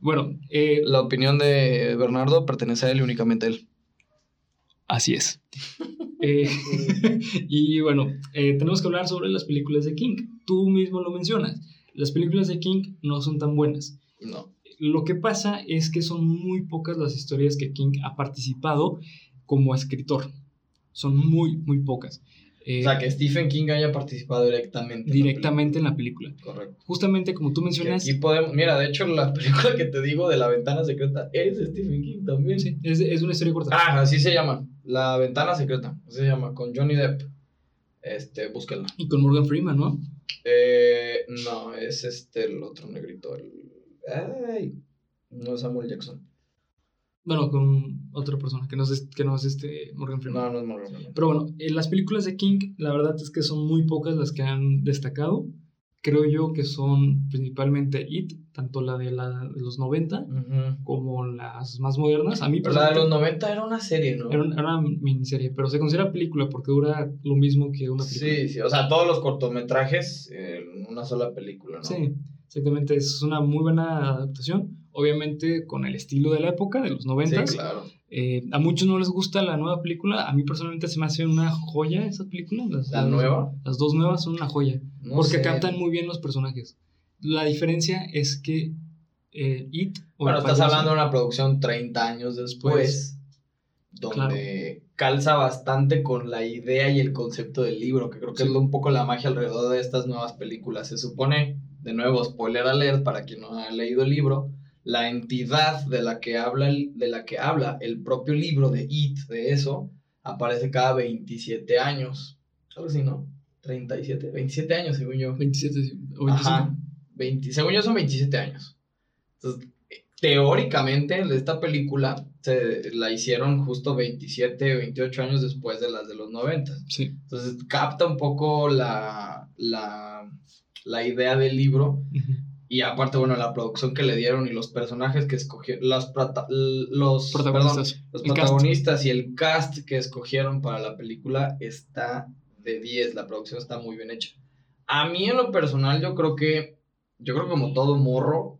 Bueno, eh, La opinión de Bernardo pertenece a él y únicamente a él. Así es. Eh, y bueno, eh, tenemos que hablar sobre las películas de King. Tú mismo lo mencionas. Las películas de King no son tan buenas. No. Lo que pasa es que son muy pocas las historias que King ha participado como escritor. Son muy, muy pocas. Eh, O sea, que Stephen King haya participado directamente. en la directamente en la película. Correcto. Justamente como tú mencionas, aquí podemos. Mira, de hecho, la película que te digo de La Ventana Secreta es de Stephen King también. sí, es, es una historia corta. Ah, así se llama. La Ventana Secreta. Así se llama. Con Johnny Depp. Este, búsquenla. Y con Morgan Freeman, ¿no? Eh, no, es este el otro negrito. El... Ay, no es Samuel Jackson. Bueno, con otra persona que no es, que no es este Morgan Freeman. No, no es Morgan Freeman. Pero bueno, en las películas de King, la verdad es que son muy pocas las que han destacado. Creo yo que son principalmente It, tanto la de, la, de los 90 Ujú. como las más modernas. A mí Pero la de los personalmente, 90 era una serie, ¿no? era, una, era una miniserie, pero se considera película porque dura lo mismo que una película. Sí, sí, o sea, todos los cortometrajes en una sola película, ¿no? Sí, exactamente. Es una muy buena adaptación. Obviamente con el estilo de la época, de los 90. Sí, claro. Eh, a muchos no les gusta la nueva película. A mí personalmente se me hace una joya esa película. Las, ¿La las- nueva? Las dos nuevas son una joya. No porque sé. captan muy bien los personajes. La diferencia es que eh, It. o Bueno, estás hablando de una producción 30 años después, donde calza bastante con la idea y el concepto del libro, que creo que Sí. es un poco la magia alrededor de estas nuevas películas. Se supone, de nuevo, spoiler alert para quien no ha leído el libro, la entidad de la que habla el, de la que habla el propio libro de It, de eso, aparece cada 27 años. Algo así, ¿no? 37, 27 años, según yo. 27 o 25. Ajá. 20, según yo son 27 años. Entonces, teóricamente, esta película se la hicieron justo 27, 28 años después de las de los 90. Sí. Entonces, capta un poco la, la, la idea del libro. Y aparte, bueno, la producción que le dieron y los personajes que escogieron, los, prota- los Protagonistas. perdón, los cast. protagonistas y el cast que escogieron para la película está de 10, la producción está muy bien hecha. A mí en lo personal yo creo que, yo creo que como todo morro,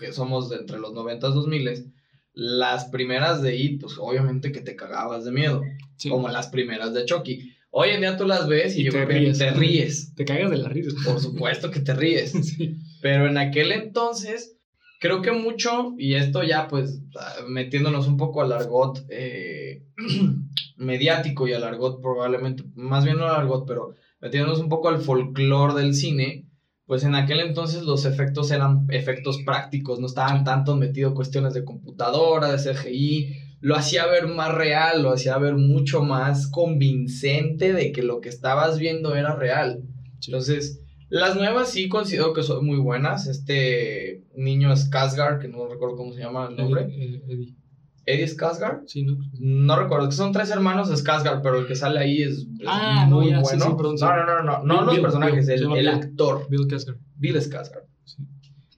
que somos de entre los 90 y 2000, las primeras de IT, pues obviamente que te cagabas de miedo, Sí. como las primeras de Chucky. Hoy en día tú las ves y, Y yo te creo que ríes. te ríes, Te cagas de la risa. por supuesto que te ríes. sí. Pero en aquel entonces, creo que mucho, y esto ya pues metiéndonos un poco al argot eh, mediático y al argot probablemente, más bien no al argot, pero metiéndonos un poco al folclore del cine, pues en aquel entonces los efectos eran efectos prácticos, no estaban tanto metidos cuestiones de computadora, de CGI, lo hacía ver más real, lo hacía ver mucho más convincente de que lo que estabas viendo era real. Entonces, Las nuevas sí considero que son muy buenas. Este niño es Skarsgård, que no recuerdo cómo se llama el nombre. Eddie. Eddie Skarsgård. Sí, ¿no? No recuerdo, que son tres hermanos Skarsgård, pero el que sale ahí es, ah, muy bueno. Sí, no, no, no, no, no los personajes, el, el actor. Bill Skarsgård. Bill Skarsgård.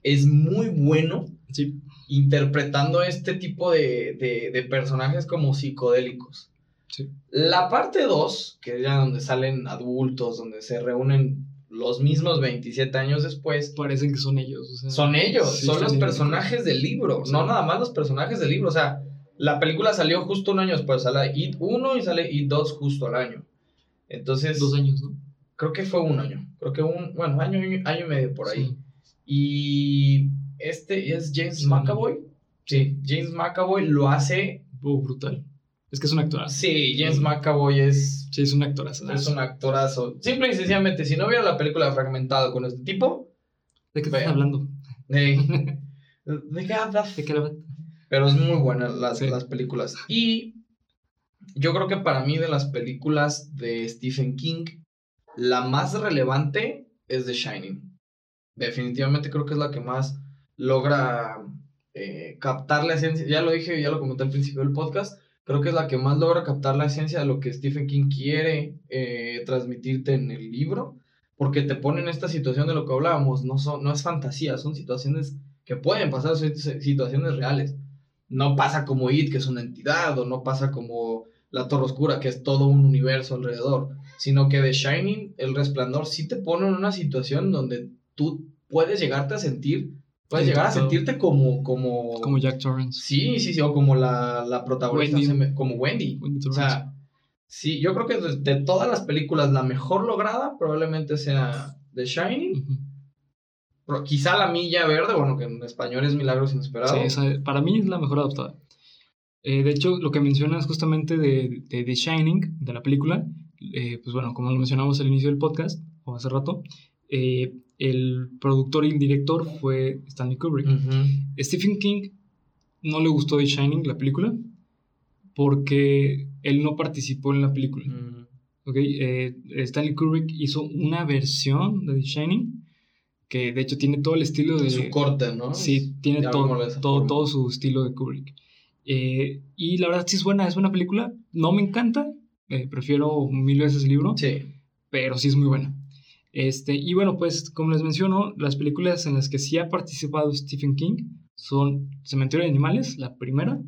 Es muy bueno sí. interpretando este tipo de, de, de personajes como psicodélicos. Sí. La parte 2, que es ya donde salen adultos, donde se reúnen los mismos 27 años después. Parecen que son ellos. son ellos, son los personajes del libro, no nada más los personajes del libro. O sea, la película salió justo un año después, sale It 1 y sale It 2 justo al año. Entonces... Dos años, ¿no? Creo que fue un año, creo que un, bueno, año, año y medio por ahí. Y este es James McAvoy. Sí, James McAvoy lo hace... Oh, brutal. Es que es un actorazo. Sí, James McAvoy es... Sí, es un actorazo. Es un actorazo. Simple y sencillamente, si no vieron la película Fragmentado con este tipo... ¿De qué estás hablando? De... ¿De qué hablas? ¿De qué hablas? Pero es muy buena las, las películas. Y yo creo que para mí de las películas de Stephen King, la más relevante es The Shining. Definitivamente creo que es la que más logra eh, captar la esencia. Ya lo dije, ya lo comenté al principio del podcast. Creo que es la que más logra captar la esencia de lo que Stephen King quiere eh, transmitirte en el libro. Porque te pone en esta situación de lo que hablábamos. No, son, no es fantasía, son situaciones que pueden pasar, son situaciones reales no pasa como It, que es una entidad, o no pasa como La Torre Oscura, que es todo un universo alrededor, sino que The Shining, El Resplandor, sí te pone en una situación donde tú puedes llegarte a sentir, puedes llegar a sentirte como, como... Como Jack Torrance. Sí, sí, sí, o como la, la protagonista, como Wendy. o sea, sí, yo creo que de, todas las películas, la mejor lograda probablemente sea The Shining quizá La Milla Verde, bueno, que en español es Milagros Inesperados. Sí, para mí es la mejor adaptada. Eh, de hecho, lo que mencionas justamente de, de The Shining, de la película, eh, pues bueno, como lo mencionamos al inicio del podcast, o hace rato, eh, el productor y el director fue Stanley Kubrick. Stephen King no le gustó The Shining, la película, porque él no participó en la película. Stanley Kubrick hizo una versión de The Shining que de hecho tiene todo el estilo de... Su corte, ¿no? Sí, tiene todo, todo, todo, su estilo de Kubrick. Eh, y la verdad sí es buena, es buena película. No me encanta, eh, prefiero mil veces el libro. Sí. Pero sí es muy buena. Este, y bueno, pues como les menciono, las películas en las que sí ha participado Stephen King son Cementerio de Animales, la primera,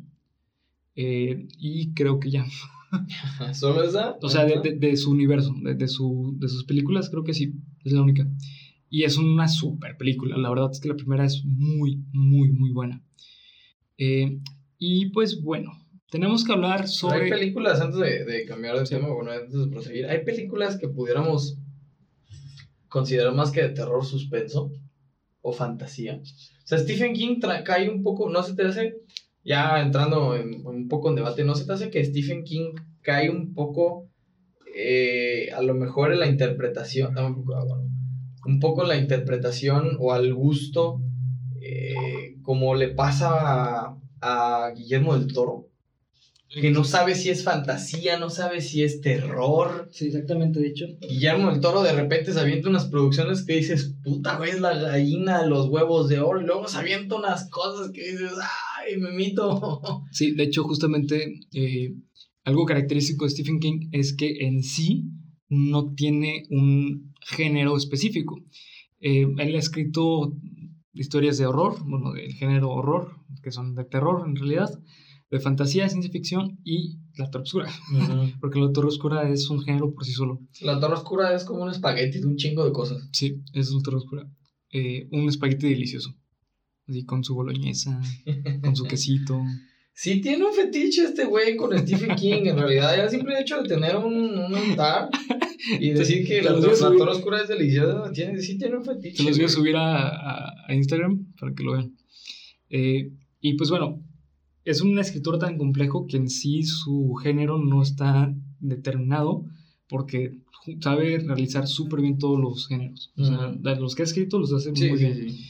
eh, y creo que ya. ¿Solo esa? O sea, de, de, su universo, de, de, su, de sus películas, creo que sí, es la única. Y es una super película. La verdad es que la primera es muy, muy, muy buena. Eh, y pues bueno, tenemos que hablar sobre... hay películas, antes de, cambiar de tema, bueno, antes de proseguir, hay películas que pudiéramos considerar más que de terror suspenso o fantasía. O sea, Stephen King cae un poco, no se te hace, ya entrando en, un poco en debate, no se te hace que Stephen King cae un poco, eh, a lo mejor en la interpretación, dame un poco poco la interpretación o al gusto, eh, como le pasa a, Guillermo del Toro, que no sabe si es fantasía, no sabe si es terror. Sí, exactamente, dicho. Guillermo del Toro de repente se avienta unas producciones que dices, puta, ves la gallina de los huevos de oro, y luego se avienta unas cosas que dices, ay, me mito. Sí, de hecho, justamente eh, algo característico de Stephen King es que en sí no tiene un género específico. Eh, él ha escrito historias de horror, bueno, del género horror, que son de terror en realidad, de fantasía, ciencia ficción y la Torre Oscura. Porque la Torre Oscura es un género por sí solo. La Torre Oscura es como un espagueti de un chingo de cosas. Sí, es la Torre Oscura. Eh, un espagueti delicioso. Así con su boloñesa, con su quesito. Sí tiene un fetiche este güey con Stephen King, en realidad. Ya el simple hecho de tener un, un altar y decir que la, torre oscura es deliciosa, tiene, sí tiene un fetiche. Se los voy a subir a, a, Instagram para que lo vean. Eh, y pues bueno, es un escritor tan complejo que en sí su género no está determinado porque sabe realizar súper bien todos los géneros. O sea, los que ha escrito los hace muy bien. Sí,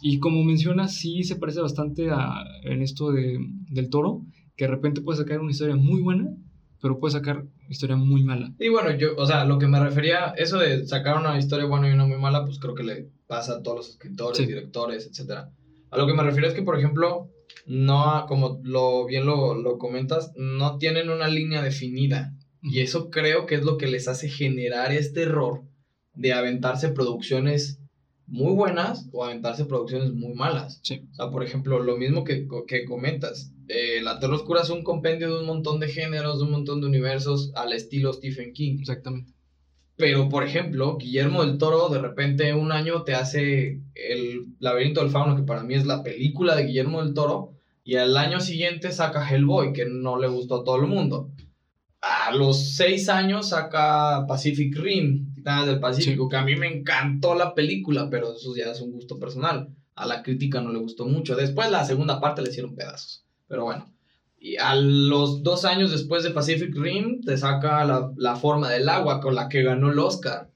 y como mencionas, sí se parece bastante a, en esto de, del toro, que de repente puede sacar una historia muy buena pero puede sacar historia muy mala. Y bueno, yo, o sea, lo que me refería, eso de sacar una historia buena y una muy mala, pues creo que le pasa a todos los escritores, directores, etcétera. A lo que me refiero es que, por ejemplo, no, como lo bien lo, lo comentas, no tienen una línea definida. Y eso creo que es lo que les hace generar este error de aventarse producciones muy buenas o aventarse producciones muy malas. Sí. O sea, por ejemplo, lo mismo que, que comentas. Eh, la Torre Oscura es un compendio de un montón de géneros, de un montón de universos al estilo Stephen King. Exactamente. Pero, por ejemplo, Guillermo del Toro de repente un año te hace El laberinto del fauno, que para mí es la película de Guillermo del Toro, y al año siguiente saca Hellboy, que no le gustó a todo el mundo. A los seis años saca Pacific Rim, Titanes del Pacífico, que a mí me encantó la película, pero eso ya es un gusto personal. A la crítica no le gustó mucho. Después la segunda parte le hicieron pedazos. Pero bueno. Y a los dos años después de Pacific Rim, te saca la, la, forma del agua con la que ganó el Oscar.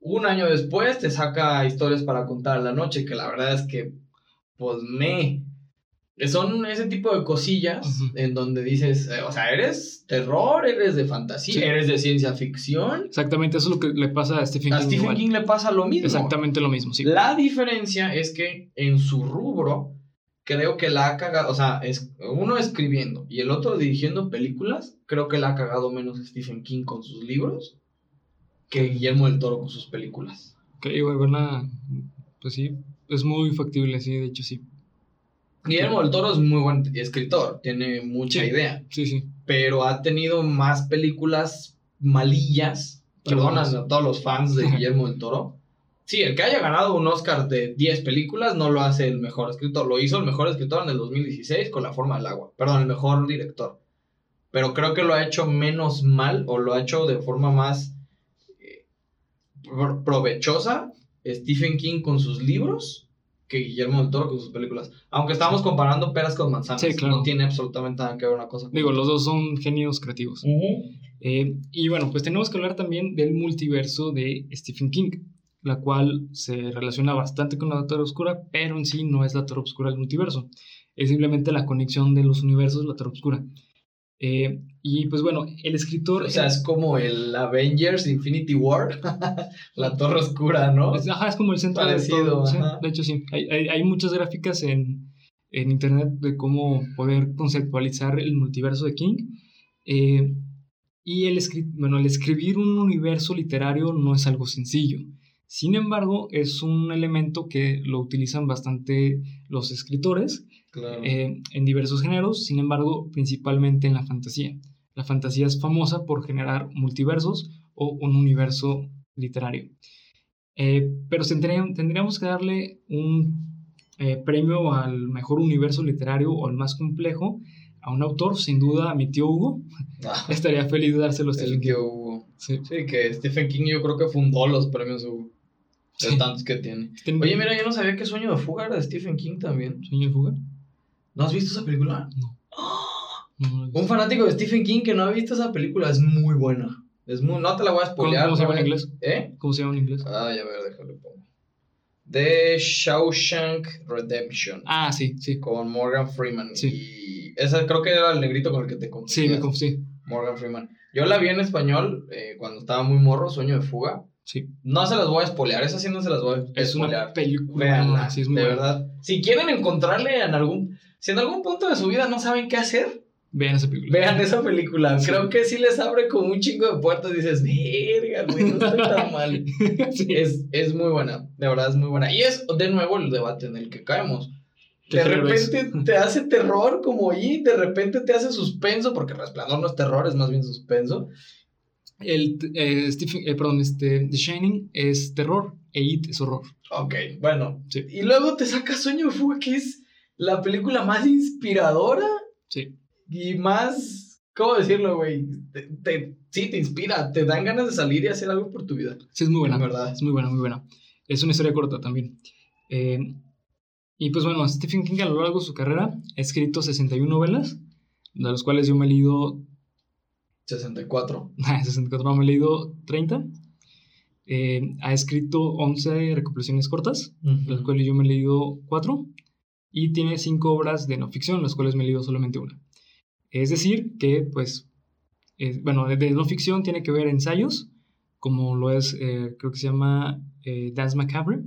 Un año después te saca historias para contar la noche, que la verdad es que, pues me. Son ese tipo de cosillas en donde dices, eh, o sea, eres terror, eres de fantasía, eres de ciencia ficción. Exactamente, eso es lo que le pasa a Stephen King. A Stephen King le pasa lo mismo. Exactamente lo mismo, sí. La diferencia es que en su rubro, creo que la ha cagado, o sea, es uno escribiendo y el otro dirigiendo películas, creo que la ha cagado menos Stephen King con sus libros que Guillermo del Toro con sus películas. Ok, buena, pues sí, es muy factible, sí, de hecho sí. Guillermo del Toro es muy buen escritor, tiene mucha idea. Sí, sí. Pero ha tenido más películas malillas. Perdonas a todos los fans de Guillermo del Toro. Sí, el que haya ganado un Oscar de 10 películas no lo hace el mejor escritor. Lo hizo el mejor escritor en el 2016 con La Forma del Agua. Perdón, el mejor director. Pero creo que lo ha hecho menos mal o lo ha hecho de forma más eh, provechosa Stephen King con sus libros que Guillermo del Toro con sus películas. Aunque estamos comparando peras con manzanas. No tiene absolutamente nada que ver una cosa con Digo, los dos son genios creativos. Eh, y bueno, pues tenemos que hablar también del multiverso de Stephen King, la cual se relaciona bastante con la Torre Oscura, pero en sí no es la Torre Oscura del multiverso. Es simplemente la conexión de los universos, la Torre Oscura. Eh, y pues bueno, el escritor. O sea, es como el Avengers Infinity War, la Torre Oscura, ¿no? Es, ajá, es como el centro de todo. De hecho, sí. Hay, hay, hay muchas gráficas en, en, internet de cómo poder conceptualizar el multiverso de King. Eh, y el, bueno, el escribir un universo literario no es algo sencillo. Sin embargo, es un elemento que lo utilizan bastante los escritores eh, en diversos géneros, sin embargo, principalmente en la fantasía. La fantasía es famosa por generar multiversos o un universo literario. Eh, pero tendríamos que darle un eh, premio al mejor universo literario o al más complejo a un autor, sin duda a mi tío Hugo. Ah. Estaría feliz de dárselo a Stephen King. Hugo. Sí. que Stephen King yo creo que fundó los premios Hugo. De tantos que tiene. Oye, mira, yo no sabía que Sueño de Fuga era de Stephen King también. ¿Sueño de Fuga? ¿No has visto esa película? No. Un fanático de Stephen King que no ha visto esa película es muy buena. Es muy, no te la voy a spoilear. ¿Cómo, se llama en inglés? ¿Eh? ¿Cómo se llama en inglés? Ah, ya ver, déjale pongo. The Shawshank Redemption. Ah, sí, sí. Con Morgan Freeman. Sí. Y esa creo que era el negrito con el que te confundí. Sí, me confundí. Morgan Freeman. Yo la vi en español eh, cuando estaba muy morro, Sueño de Fuga. Sí. No se las voy a spoilear, esa sí no se las voy a Es una película. Veanla, sí, es muy de verdad. Si quieren encontrarle en algún si en algún punto de su vida no saben qué hacer, vean esa película. Vean esa película. Creo que sí les abre como un chingo de puertas. Dices, verga, güey, no estoy tan mal. es, es muy buena, de verdad es muy buena. Y es de nuevo el debate en el que caemos. De repente te hace terror como ahí, de repente te hace suspenso, porque Resplandor no es terror, es más bien suspenso. El eh, Stephen, eh, perdón, este, The Shining es terror e It es horror. Ok, bueno. Y luego te saca Sueño Fuga, que es la película más inspiradora. Sí. Y más, ¿cómo decirlo, güey? Te, sí, te inspira, te dan ganas de salir y hacer algo por tu vida. Sí, es muy buena. verdad. Es muy buena, muy buena. Es una historia corta también. Eh, y pues bueno, Stephen King a lo largo de su carrera ha escrito 61 novelas, de las cuales yo me he leído... 64. 64, no, me he leído 30. Eh, ha escrito 11 recopilaciones cortas, de las cuales yo me he leído 4 y tiene cinco obras de no ficción, las cuales me he leído solamente una. Es decir, que pues bueno, de, no ficción tiene que ver ensayos, como lo es, eh, creo que se llama eh, Dance Macabre.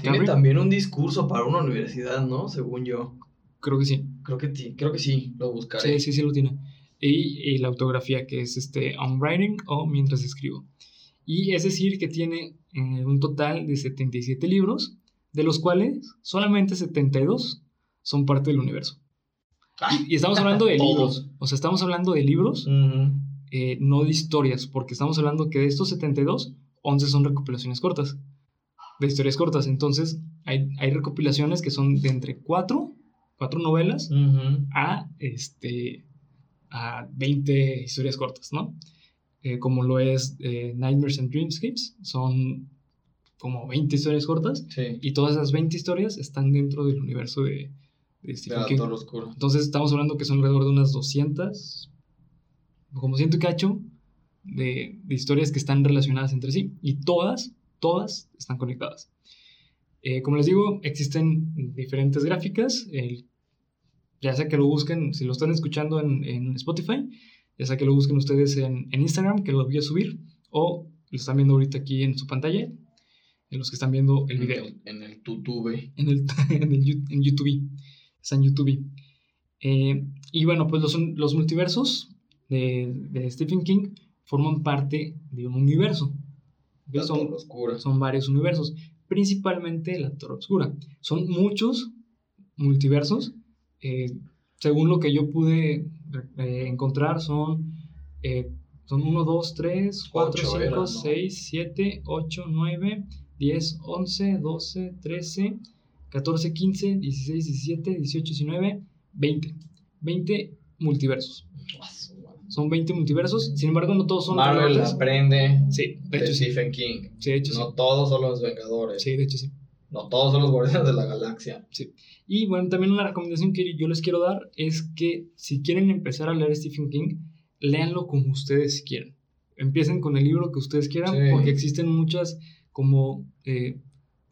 Tiene también un discurso para una universidad, ¿no? Según yo. Creo que sí. Creo que, sí, creo que sí, lo buscaré. Sí, sí, sí lo tiene. Y, la autografía, que es este On Writing o Mientras escribo. Y es decir, que tiene eh, un total de 77 libros, de los cuales solamente 72 son parte del universo. Y, estamos hablando de libros. O sea, estamos hablando de libros, eh, no de historias, porque estamos hablando que de estos 72, 11 son recopilaciones cortas. De historias cortas. Entonces, hay, hay recopilaciones que son de entre 4, 4 novelas, a, este, a 20 historias cortas, ¿no? Eh, como lo es eh, Nightmares and Dreamscapes, son como 20 historias cortas, y todas esas 20 historias están dentro del universo de, de Stephen King. Entonces estamos hablando que son alrededor de unas 200, como ciento cacho, de, de, historias que están relacionadas entre sí. Y todas, todas están conectadas. Eh, como les digo, existen diferentes gráficas. Ya sea que lo busquen, si lo están escuchando en, en Spotify, ya sea que lo busquen ustedes en, en, Instagram, que lo voy a subir, o lo están viendo ahorita aquí en su pantalla, en los que están viendo el video. En el, YouTube. En el, en, el, en YouTube está en YouTube. Eh, y bueno, pues los, los multiversos de, de, Stephen King forman parte de un universo. La son, Torre Oscura. Son varios universos, principalmente la Torre Oscura. Son muchos multiversos. Eh, según lo que yo pude eh, encontrar, son, son 1, 2, 3, 4, 5, 6, 7, 8, 9, 10, 11, 12, 13. 14, 15, 16, 17, 18, 19, 20. 20 multiversos. Son 20 multiversos, sin embargo no todos son Marvel aprende sí, de, hecho, Stephen King. Sí, de hecho no todos son los Vengadores. Sí, de hecho sí. No todos son los Guardianes de la Galaxia. Sí. Y bueno, también una recomendación que yo les quiero dar es que si quieren empezar a leer Stephen King, léanlo como ustedes quieran. Empiecen con el libro que ustedes quieran, porque existen muchas como eh,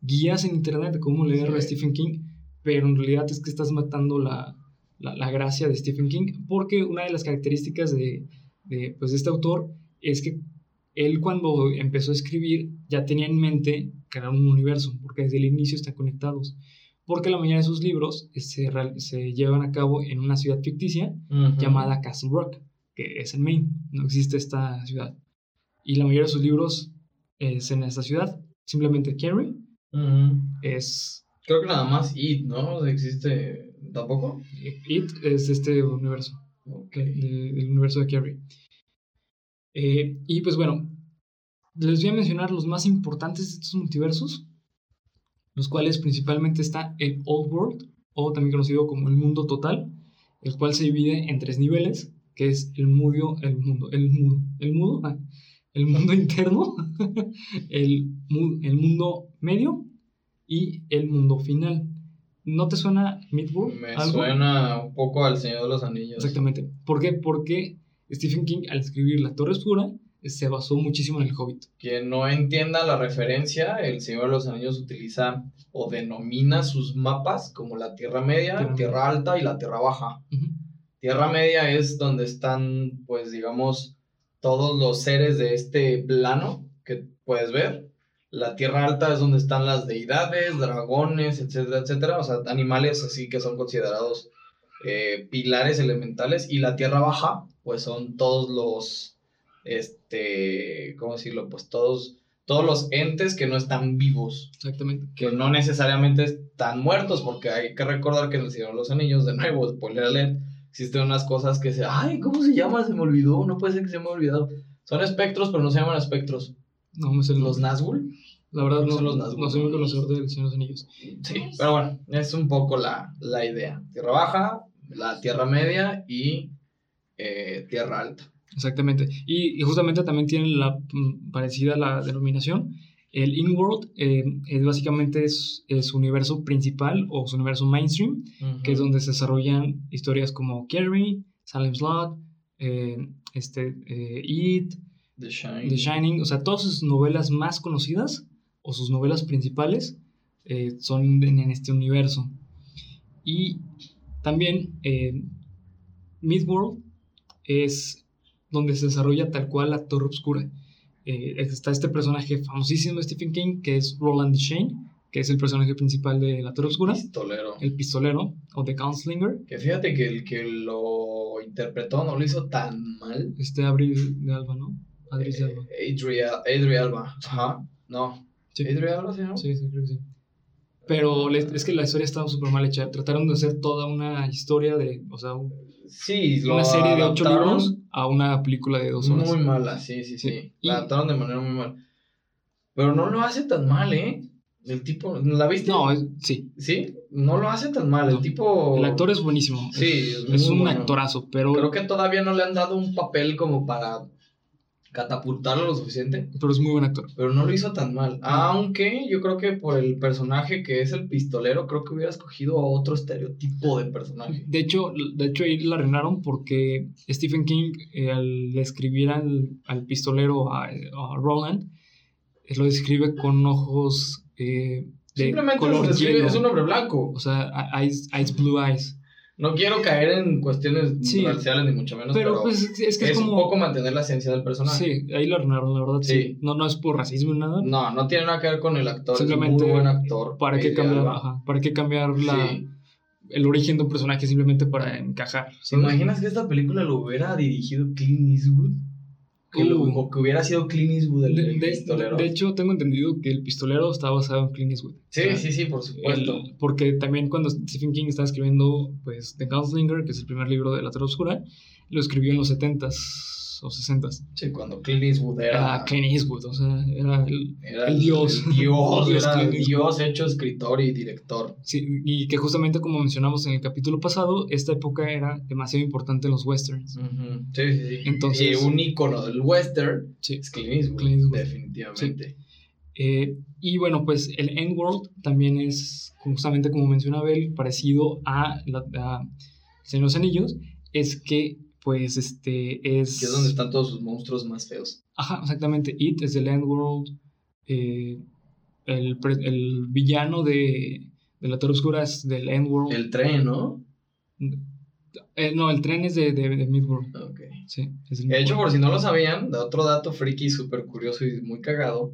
guías en internet de cómo leer a Stephen King, pero en realidad es que estás matando la, la, gracia de Stephen King, porque una de las características de, de, pues, de este autor es que él cuando empezó a escribir ya tenía en mente crear un universo, porque desde el inicio están conectados, porque la mayoría de sus libros se, se llevan a cabo en una ciudad ficticia llamada Castle Rock, que es en Maine, no existe esta ciudad. Y la mayoría de sus libros es en esta ciudad, simplemente Carrie es... Creo que nada más It, ¿no? ¿Existe tampoco? It es este universo. el universo de Carrie. Eh, y pues bueno, les voy a mencionar los más importantes de estos multiversos, los cuales principalmente está el Old World, o también conocido como el mundo total, el cual se divide en tres niveles, que es el mudo, el mundo, el mudo, el mudo, ah, el mundo interno, el, el mundo medio y el mundo final. ¿No te suena Midworld? Me suena un poco al Señor de los Anillos. Exactamente. ¿Por qué? Porque Stephen King, al escribir La Torre Oscura, se basó muchísimo en el Hobbit. Quien no entienda la referencia, el Señor de los Anillos utiliza o denomina sus mapas como la Tierra Media, Tierra, Alta y la Tierra Baja. Tierra Media es donde están, pues digamos, todos los seres de este plano que puedes ver. La Tierra Alta es donde están las deidades, dragones, etcétera, etcétera. O sea, animales así que son considerados eh, pilares elementales. Y la Tierra Baja, pues son todos los, este, ¿cómo decirlo? Pues todos, todos los entes que no están vivos. Exactamente. Que no necesariamente están muertos, porque hay que recordar que en el Señor de los Anillos, de nuevo, spoiler alert, existen unas cosas que se, ay, ¿cómo se llama? Se me olvidó, no puede ser que se me haya olvidado. Son espectros, pero no se llaman espectros. No, me sé los Nazgûl. La verdad, no, son los Nazgûl. No soy muy conocedor del Señor de los Anillos. Sí, pero bueno, es un poco la, la idea. Tierra baja, la Tierra media y eh, Tierra alta. Exactamente. Y, y, justamente también tienen la mm, parecida la denominación. El InWorld eh, es básicamente es, su universo principal o su universo mainstream, que es donde se desarrollan historias como Carrie, Salem Slot, eh, este, eh, It, The Shining. The Shining. O sea, todas sus novelas más conocidas o sus novelas principales son en, en, este universo. Y también Midworld es donde se desarrolla tal cual la Torre Oscura. Eh, está este personaje famosísimo de Stephen King, que es Roland Shane, que es el personaje principal de La Torre Oscura. Pistolero. El pistolero, o The Gunslinger. Que fíjate que el que lo interpretó no lo hizo tan mal. Este Abril de Alba, ¿no? Adri de Alba. Eh, Adri, Alba. Ajá. No. Sí. Adri Alba, ¿sí, no? Sí, sí, creo que sí. Pero es que la historia estaba súper mal hecha. Trataron de hacer toda una historia de, o sea, sí, una serie de ocho libros a una película de dos horas. Muy mala, sí, sí, sí. La adaptaron de manera muy mal. Pero no lo hace tan mal, ¿eh? El tipo, ¿la viste? No, sí. ¿Sí? No lo hace tan mal. El tipo. El actor es buenísimo. Sí, es, es un actorazo, pero. Creo que todavía no le han dado un papel como para catapultarlo lo suficiente. Pero es muy buen actor. Pero no lo hizo tan mal. Aunque yo creo que por el personaje que es el pistolero, creo que hubiera escogido otro estereotipo de personaje. De hecho, de hecho ahí la arruinaron porque Stephen King, eh, al escribir al, al pistolero a, Roland, lo describe con ojos eh, de Simplemente color es un hombre blanco. O sea, eyes, eyes blue eyes. No quiero caer en cuestiones raciales ni mucho menos, pero, pues es, que es, como... un poco mantener la esencia del personaje. Sí, ahí lo arruinaron, la verdad. Sí. No, no es por racismo ni nada. No, no tiene nada que ver con el actor. Simplemente es un buen actor. ¿Para qué cambiar, ¿para qué cambiar la, el origen de un personaje simplemente para encajar? ¿Te imaginas que esta película lo hubiera dirigido Clint Eastwood? Que, uh. que hubiera sido Clint Eastwood el, pistolero. De, hecho, tengo entendido que el pistolero está basado en Clint Eastwood. Sí, sí, sí, por supuesto. porque también cuando Stephen King estaba escribiendo pues, The Gunslinger, que es el primer libro de la Torre Oscura, lo escribió en los 70s o 60 Sí, cuando Clint Eastwood era. Ah, Clint Eastwood, o sea, era el, el dios. El dios, era el dios hecho escritor y director. Sí, y que justamente como mencionamos en el capítulo pasado, esta época era demasiado importante en los westerns. Sí, sí, sí. Entonces, y un icono del western sí, es Clint Eastwood, definitivamente. Eh, y bueno, pues el Endworld también es, justamente como menciona Abel, parecido a, la, a Señor los Anillos, es que pues este es... Que es donde están todos sus monstruos más feos. Ajá, exactamente. It es el Endworld. Eh, el, el, villano de, de la Torre Oscura es del Endworld. El tren, ¿no? Eh, no, el tren es de, de, de Midworld. Ok. Sí, de hecho, por si no lo sabían, de otro dato friki súper curioso y muy cagado.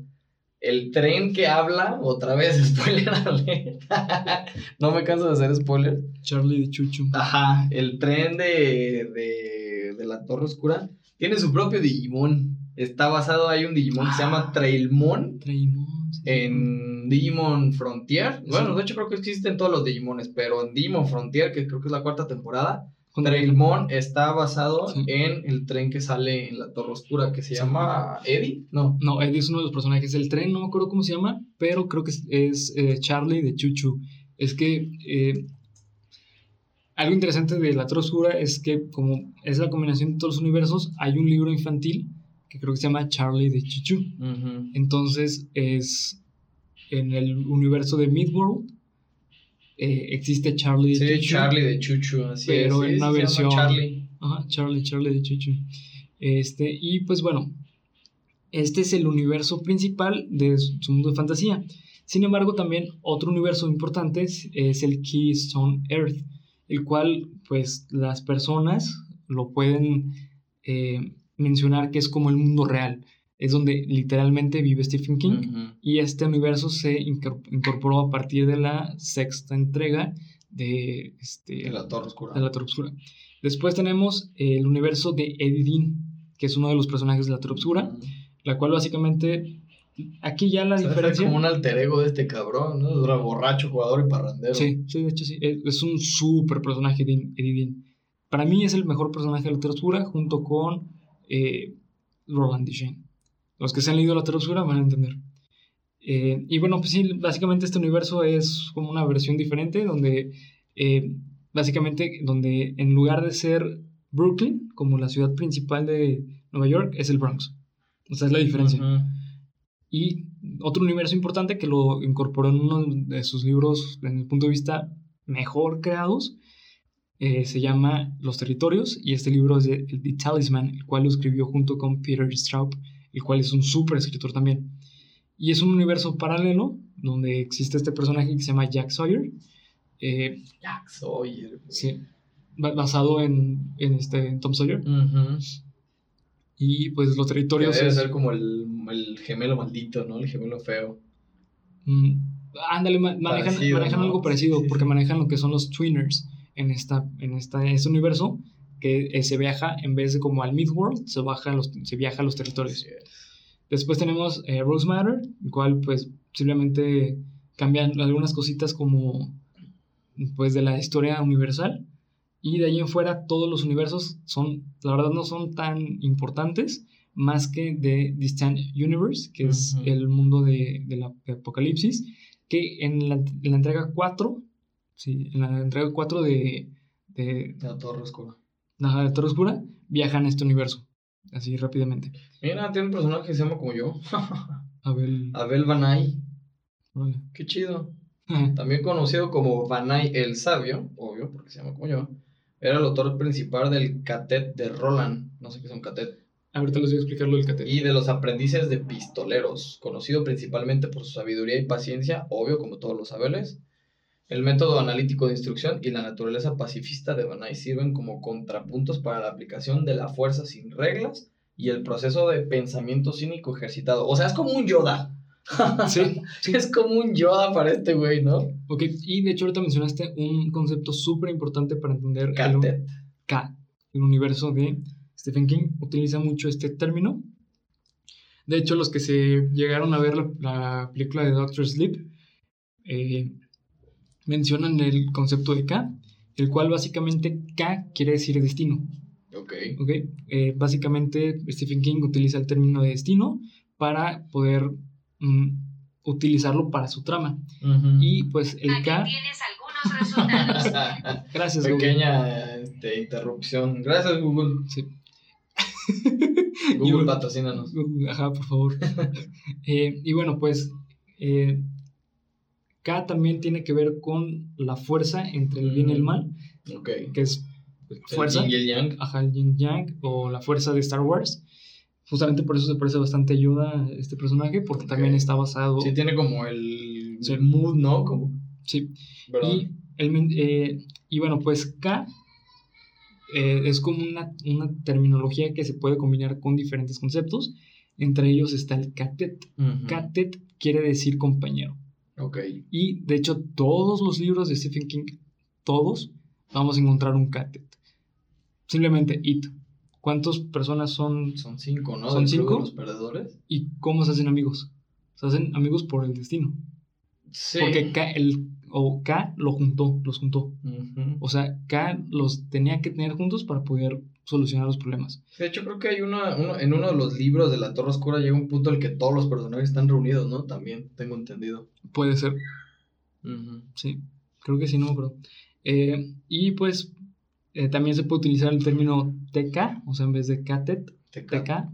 El tren que habla, otra vez, spoiler no me canso de hacer spoiler. Charlie de Chuchu. Ajá, el tren de, de, de la Torre Oscura tiene su propio Digimon. Está basado, hay un Digimon que se llama ah, Trailmon. Trailmon. En Digimon Frontier. Bueno, de hecho creo que existen todos los Digimones, pero en Digimon Frontier, que creo que es la cuarta temporada, Trailmon está basado en el tren que sale en la Torre Oscura, que se llama Eddie, ¿no? No, Eddie es uno de los personajes del tren, no me acuerdo cómo se llama, pero creo que es, eh, Charlie de Chuchu. Es que eh, algo interesante de la Torre Oscura es que como es la combinación de todos los universos, hay un libro infantil que creo que se llama Charlie de Chuchu. Entonces es en el universo de Midworld eh, existe Charlie de sí, Charlie de Chuchu, así pero en una versión. Charlie. Ajá, Charlie, Charlie de Chuchu. Este, y pues bueno, este es el universo principal de su mundo de fantasía. Sin embargo, también otro universo importante es, el Keystone Earth, el cual, pues, las personas lo pueden eh, mencionar que es como el mundo real es donde literalmente vive Stephen King y este universo se incorporó a partir de la sexta entrega de, este, la Torre Oscura. De la Torre Oscura. Después tenemos el universo de Eddie Dean, que es uno de los personajes de la Torre Oscura, la cual básicamente aquí ya la diferencia. Es como un alter ego de este cabrón, ¿no? Es borracho, jugador y parrandero. Sí, sí, de hecho sí. Es, un súper personaje Eddie. Para mí es el mejor personaje de la Oscura junto con eh, Roland Duchesne. Los que se han leído la Torre van a entender. Eh, y bueno, pues sí, básicamente este universo es como una versión diferente, donde eh, básicamente, donde en lugar de ser Brooklyn, como la ciudad principal de Nueva York, es el Bronx. O sea, es la diferencia. Y otro universo importante que lo incorporó en uno de sus libros, en el punto de vista mejor creados, eh, se llama Los Territorios, y este libro es de, The Talisman, el cual lo escribió junto con Peter Straub el cual es un súper escritor también. Y es un universo paralelo donde existe este personaje que se llama Jack Sawyer. Eh, Jack Sawyer. Sí, basado en, en, este, Tom Sawyer. Y pues los territorios... debe ser como el, el, gemelo maldito, ¿no? El gemelo feo. Mm, ándale, manejan, manejan algo parecido, porque manejan lo que son los twinners en, esta, en esta, este universo, que eh, se viaja, en vez de como al Midworld, se, baja los, se viaja a los territorios. Después tenemos eh, Rose Matter, el cual pues simplemente cambian algunas cositas como pues de la historia universal y de ahí en fuera todos los universos son, la verdad no son tan importantes más que de Distant Universe, que es el mundo de, de la apocalipsis, que en la, en la entrega 4, sí, en la entrega 4 de, de, la Torre Oscura. de la Torre Oscura, viajan a este universo, así rápidamente. Mira, tiene un personaje que se llama como yo. Abel. Abel Banay. Qué chido. También conocido como Banay el Sabio, obvio, porque se llama como yo, era el autor principal del Catet de Roland. No sé qué es un Catet. Ahorita les voy a explicar lo del Catet. Y de los aprendices de pistoleros, conocido principalmente por su sabiduría y paciencia, obvio, como todos los sabeles. El método analítico de instrucción y la naturaleza pacifista de Banay sirven como contrapuntos para la aplicación de la fuerza sin reglas y el proceso de pensamiento cínico ejercitado. O sea, es como un Yoda. Sí, Es como un Yoda para este güey, ¿no? Ok, y de hecho ahorita mencionaste un concepto súper importante para entender el, K, el universo de Stephen King. Utiliza mucho este término. De hecho, los que se llegaron a ver la, película de Doctor Sleep eh, mencionan el concepto de K, el cual básicamente K quiere decir destino. Ok. okay. Eh, básicamente Stephen King utiliza el término de destino para poder Mm, utilizarlo para su trama. Y pues el K... tienes algunos resultados. Gracias, Pequeña este, interrupción. Gracias, Google. Sí. Google, patrocínanos. Ajá, por favor. Eh, y bueno, pues eh, K también tiene que ver con la fuerza entre el bien y el mal. Ok. Que es fuerza. El yin y el yang. Ajá, el yin yang o la fuerza de Star Wars justamente por eso se parece bastante ayuda este personaje, porque también está basado... Sí, tiene como el, el mood, ¿no? Como... Sí. Y, el, eh, y bueno, pues K eh, es como una, una, terminología que se puede combinar con diferentes conceptos. Entre ellos está el catet. Catet quiere decir compañero. Ok. Y de hecho, todos los libros de Stephen King, todos, vamos a encontrar un catet. Simplemente it. ¿Cuántas personas son? Son cinco, ¿no? Son cinco. los perdedores. ¿Y cómo se hacen amigos? Se hacen amigos por el destino. Sí. Porque K, el, o K lo juntó, los juntó. O sea, K los tenía que tener juntos para poder solucionar los problemas. De hecho, creo que hay una, uno, en uno de los libros de La Torre Oscura llega un punto en el que todos los personajes están reunidos, ¿no? También, tengo entendido. Puede ser. Sí, creo que sí, no me eh, y pues eh, también se puede utilizar el término TK, o sea, en vez de KTET, TK,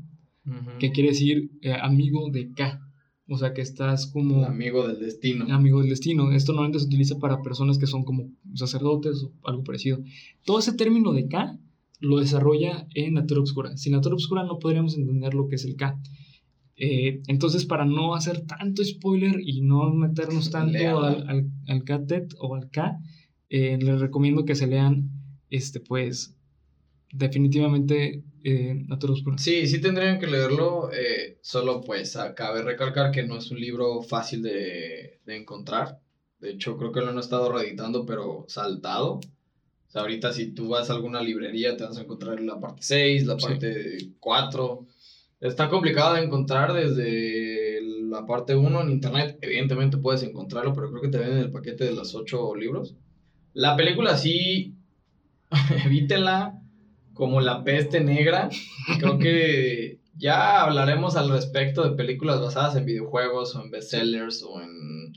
que quiere decir eh, amigo de K. O sea, que estás como... amigo del destino. Amigo del destino. Esto normalmente se utiliza para personas que son como sacerdotes o algo parecido. Todo ese término de K lo desarrolla en la Torre Obscura. Sin la Torre Obscura no podríamos entender lo que es el K. Eh, entonces, para no hacer tanto spoiler y no meternos tanto al, al, al KTET o al K, les recomiendo que se lean este, pues, definitivamente eh, Sí, sí tendrían que leerlo, eh, solo pues cabe recalcar que no es un libro fácil de, encontrar. De hecho, creo que lo han estado reeditando, pero saltado. O sea, ahorita si tú vas a alguna librería te vas a encontrar la parte 6, la parte 4. Está complicado de encontrar desde la parte 1 en internet. Evidentemente puedes encontrarlo, pero creo que te ven en el paquete de los 8 libros. La película sí evítenla como la peste negra. Creo que ya hablaremos al respecto de películas basadas en videojuegos o en bestsellers o en,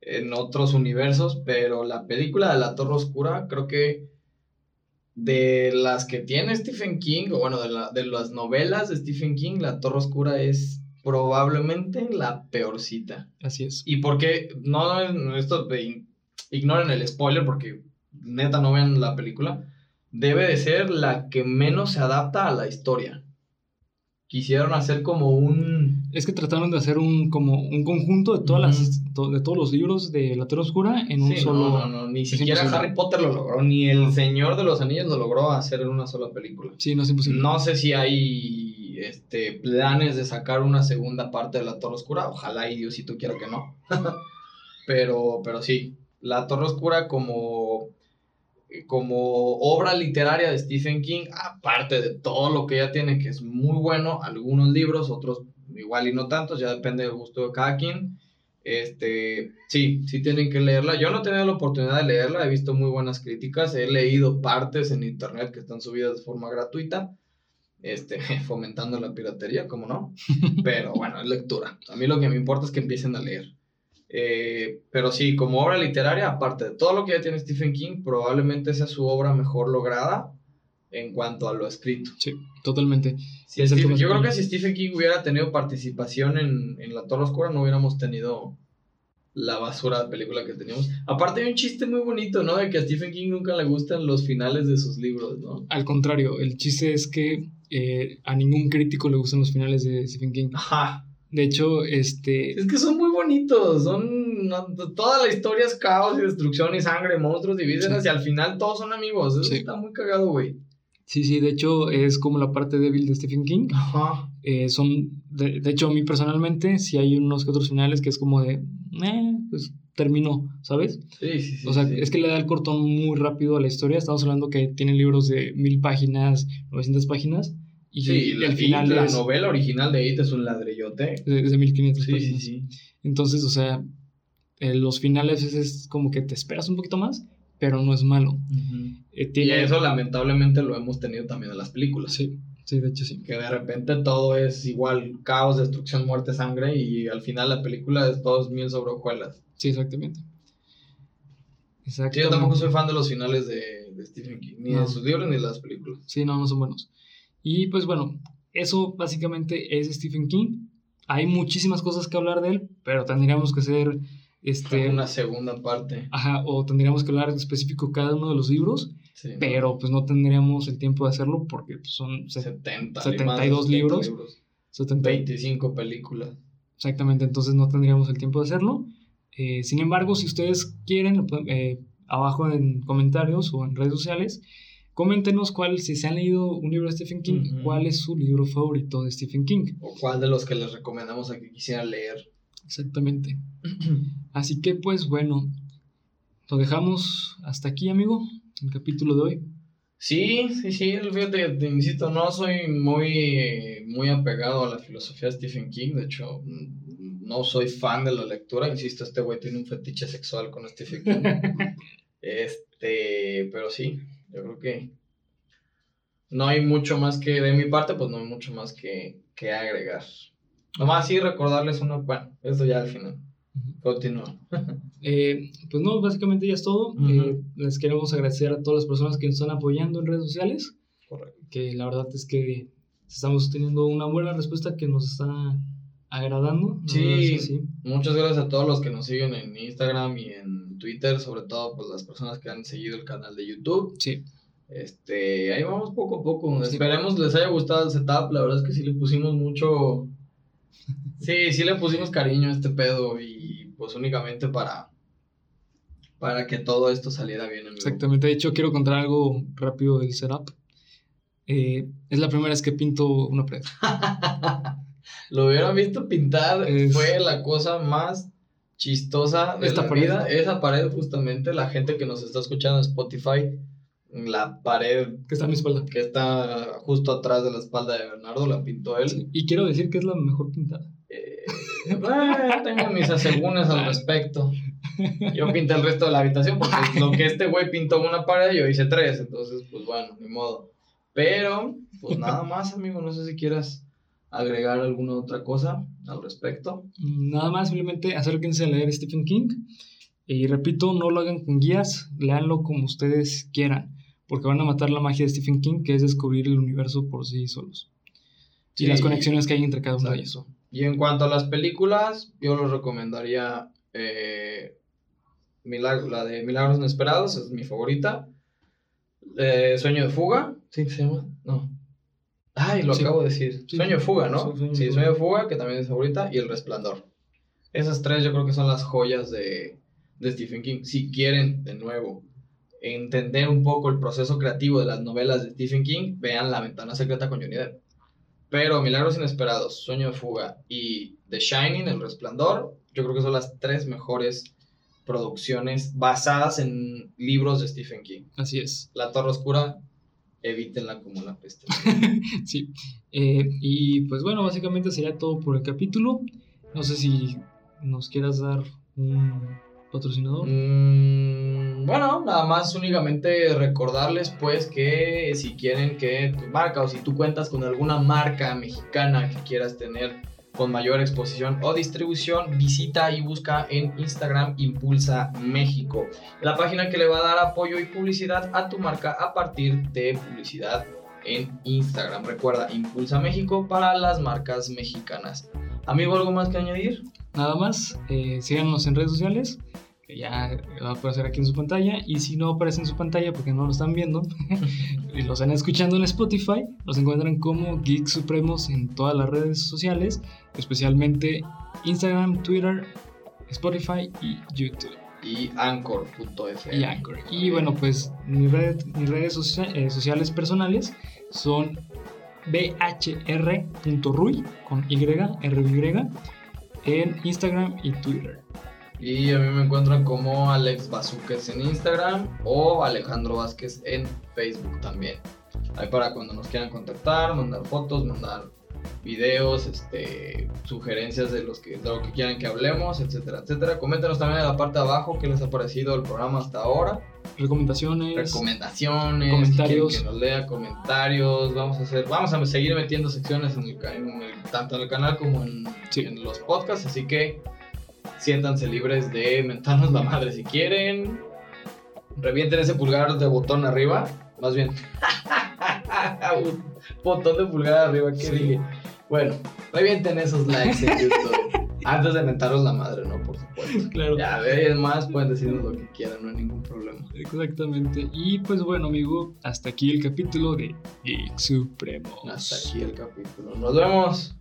en otros universos, pero la película de la Torre Oscura creo que de las que tiene Stephen King, o bueno, de, la, de las novelas de Stephen King, La Torre Oscura es probablemente la peorcita. Así es. Y porque, no, esto, ignoren el spoiler porque neta no vean la película, debe de ser la que menos se adapta a la historia. Quisieron hacer como un... Es que trataron de hacer un, como un conjunto de, todas las, de todos los libros de La Tierra Oscura en un solo... No, no, no, ni siquiera Harry Potter lo logró, ni El Señor de los Anillos lo logró hacer en una sola película. Sí, no es imposible. No sé si hay este, planes de sacar una segunda parte de La Torre Oscura. Ojalá y Diosito quiera que no. pero, pero sí, La Torre Oscura como, como obra literaria de Stephen King, aparte de todo lo que ya tiene, que es muy bueno, algunos libros, otros igual y no tantos, ya depende del gusto de cada quien. Este, sí, sí tienen que leerla. Yo no he tenido la oportunidad de leerla, he visto muy buenas críticas, he leído partes en internet que están subidas de forma gratuita, este, fomentando la piratería, como no. Pero bueno, es lectura. A mí lo que me importa es que empiecen a leer. Eh, pero sí, como obra literaria, aparte de todo lo que ya tiene Stephen King, probablemente sea su obra mejor lograda en cuanto a lo escrito. Sí, totalmente. yo creo que si Stephen King hubiera tenido participación en, en La Torre Oscura, no hubiéramos tenido la basura de película que teníamos. Aparte hay un chiste muy bonito, ¿no? De que a Stephen King nunca le gustan los finales de sus libros, ¿no? Al contrario, el chiste es que eh, a ningún crítico le gustan los finales de Stephen King. Ajá. De hecho, este... Es que son muy bonitos, son... Toda la historia es caos y destrucción y sangre, monstruos y vísceras y al final todos son amigos. Eso está muy cagado, güey. Sí, sí, de hecho es como la parte débil de Stephen King. Ajá. Eh, son, de, hecho, a mí personalmente, sí hay unos que otros finales que es como de, eh, pues terminó, ¿sabes? Sí, sí, sí. O sea, es que le da el cortón muy rápido a la historia. Estamos hablando que tiene libros de mil páginas, 900 páginas. Y, sí, el final la novela original de It es un ladrillote. Es de 1500 sí, páginas. Sí, sí. Entonces, o sea, eh, los finales es como que te esperas un poquito más pero no es malo. Eh, y eso lamentablemente lo hemos tenido también en las películas. Sí, sí, de hecho sí. Que de repente todo es igual, caos, destrucción, muerte, sangre, y al final la película es todo miel sobre hojuelas. Sí, exactamente. exactamente. yo tampoco soy fan de los finales de, Stephen King, ni de sus libros ni de las películas. Sí, no, no son buenos. Y pues bueno, eso básicamente es Stephen King. Hay muchísimas cosas que hablar de él, pero tendríamos que ser este, una segunda parte. Ajá, o tendríamos que hablar específico cada uno de los libros, pero pues no tendríamos el tiempo de hacerlo porque pues, son 70, 72 libros, 25 películas. Exactamente, entonces no tendríamos el tiempo de hacerlo. Eh, sin embargo, si ustedes quieren, eh, abajo en comentarios o en redes sociales, coméntenos cuál, si se han leído un libro de Stephen King, cuál es su libro favorito de Stephen King. O cuál de los que les recomendamos a que quisieran leer. Exactamente. Así que pues bueno, lo dejamos hasta aquí, amigo, el capítulo de hoy. Sí, sí, sí, fíjate, te insisto, no soy muy, muy apegado a la filosofía de Stephen King, de hecho, no soy fan de la lectura, insisto, este güey tiene un fetiche sexual con Stephen King. este, pero sí, yo creo que no hay mucho más que, de mi parte, pues no hay mucho más que, que agregar. Nomás sí recordarles uno, bueno, eso ya al final. Continúa. Eh, pues no, básicamente ya es todo. Eh, les queremos agradecer a todas las personas que nos están apoyando en redes sociales. Correcto. Que la verdad es que estamos teniendo una buena respuesta que nos está agradando. Sí, sí, muchas gracias a todos los que nos siguen en Instagram y en Twitter, sobre todo pues las personas que han seguido el canal de YouTube. Sí. Este, ahí vamos poco a poco. Esperemos les haya gustado el setup. La verdad es que sí le pusimos mucho Sí, sí le pusimos cariño a este pedo y pues únicamente para, para que todo esto saliera bien. Exactamente, de hecho quiero contar algo rápido del setup. Eh, es la primera vez que pinto una pared. Lo hubieran visto pintar, fue la cosa más chistosa de Esta la vida. Esa pared justamente, la gente que nos está escuchando en Spotify, la pared que está a mi espalda. Que está justo atrás de la espalda de Bernardo, la pintó él. y quiero decir que es la mejor pintada. Eh, tengo mis asegúnes al respecto. Yo pinté el resto de la habitación porque lo que este güey pintó una pared, yo hice tres. Entonces, pues bueno, ni modo. Pero, pues nada más, amigo. No sé si quieras agregar alguna otra cosa al respecto. Nada más, simplemente acérquense a leer Stephen King. Y repito, no lo hagan con guías, leanlo como ustedes quieran porque van a matar la magia de Stephen King, que es descubrir el universo por sí solos. y las conexiones que hay entre cada uno de ellos. Y en cuanto a las películas, yo les recomendaría eh, la de Milagros Inesperados, es mi favorita. Eh, Sueño de Fuga, ¿sí se llama? No. Ay, lo acabo de decir. Sueño de Fuga, ¿no? sí, Sueño de Fuga, que también es favorita, y El Resplandor. Esas tres yo creo que son las joyas de, de Stephen King. Si quieren, de nuevo, entender un poco el proceso creativo de las novelas de Stephen King, vean La ventana secreta con Johnny Depp. Pero Milagros Inesperados, Sueño de Fuga y The Shining, El Resplandor, yo creo que son las tres mejores producciones basadas en libros de Stephen King. Así es. La Torre Oscura, evítenla como la peste. sí. Eh, y pues bueno, básicamente sería todo por el capítulo. No sé si nos quieras dar un patrocinador. Mm, bueno, nada más únicamente recordarles pues que si quieren que tu marca o si tú cuentas con alguna marca mexicana que quieras tener con mayor exposición o distribución, visita y busca en Instagram Impulsa México, la página que le va a dar apoyo y publicidad a tu marca a partir de publicidad en Instagram. Recuerda, Impulsa México para las marcas mexicanas. Amigo, ¿algo más que añadir? Nada más, eh, síganos en redes sociales, que ya va a aparecer aquí en su pantalla, y si no aparece en su pantalla porque no lo están viendo, y lo están escuchando en Spotify, los encuentran como Geek Supremos en todas las redes sociales, especialmente Instagram, Twitter, Spotify y YouTube. Y Anchor.fm. Y Anchor. Y bueno, pues mis, redes eh, sociales personales son bhr.ruy con Y, R-Y, en Instagram y Twitter. Y a mí me encuentran como Alex Bazuquez en Instagram o Alejandro Vázquez en Facebook también. Ahí para cuando nos quieran contactar, mandar fotos, mandar videos, este, sugerencias de, los que, de lo que quieran que hablemos, etcétera, etcétera. Coméntenos también en la parte de abajo qué les ha parecido el programa hasta ahora. Recomendaciones. Recomendaciones. Comentarios. que nos lea comentarios. Vamos a hacer, vamos a seguir metiendo secciones en el, tanto en el canal como en, en los podcasts. Así que siéntanse libres de mentarnos la madre si quieren. Revienten ese pulgar de botón arriba. Más bien. Un botón de pulgar arriba, que dije? Bueno, revienten esos likes en YouTube. Antes de mentaros la madre, ¿no? Por supuesto. Claro. Ya, veis más, pueden decirnos lo que quieran, no hay ningún problema. Exactamente. Y pues bueno, amigo, hasta aquí el capítulo de Geek Supremo. Hasta aquí el capítulo. Nos vemos.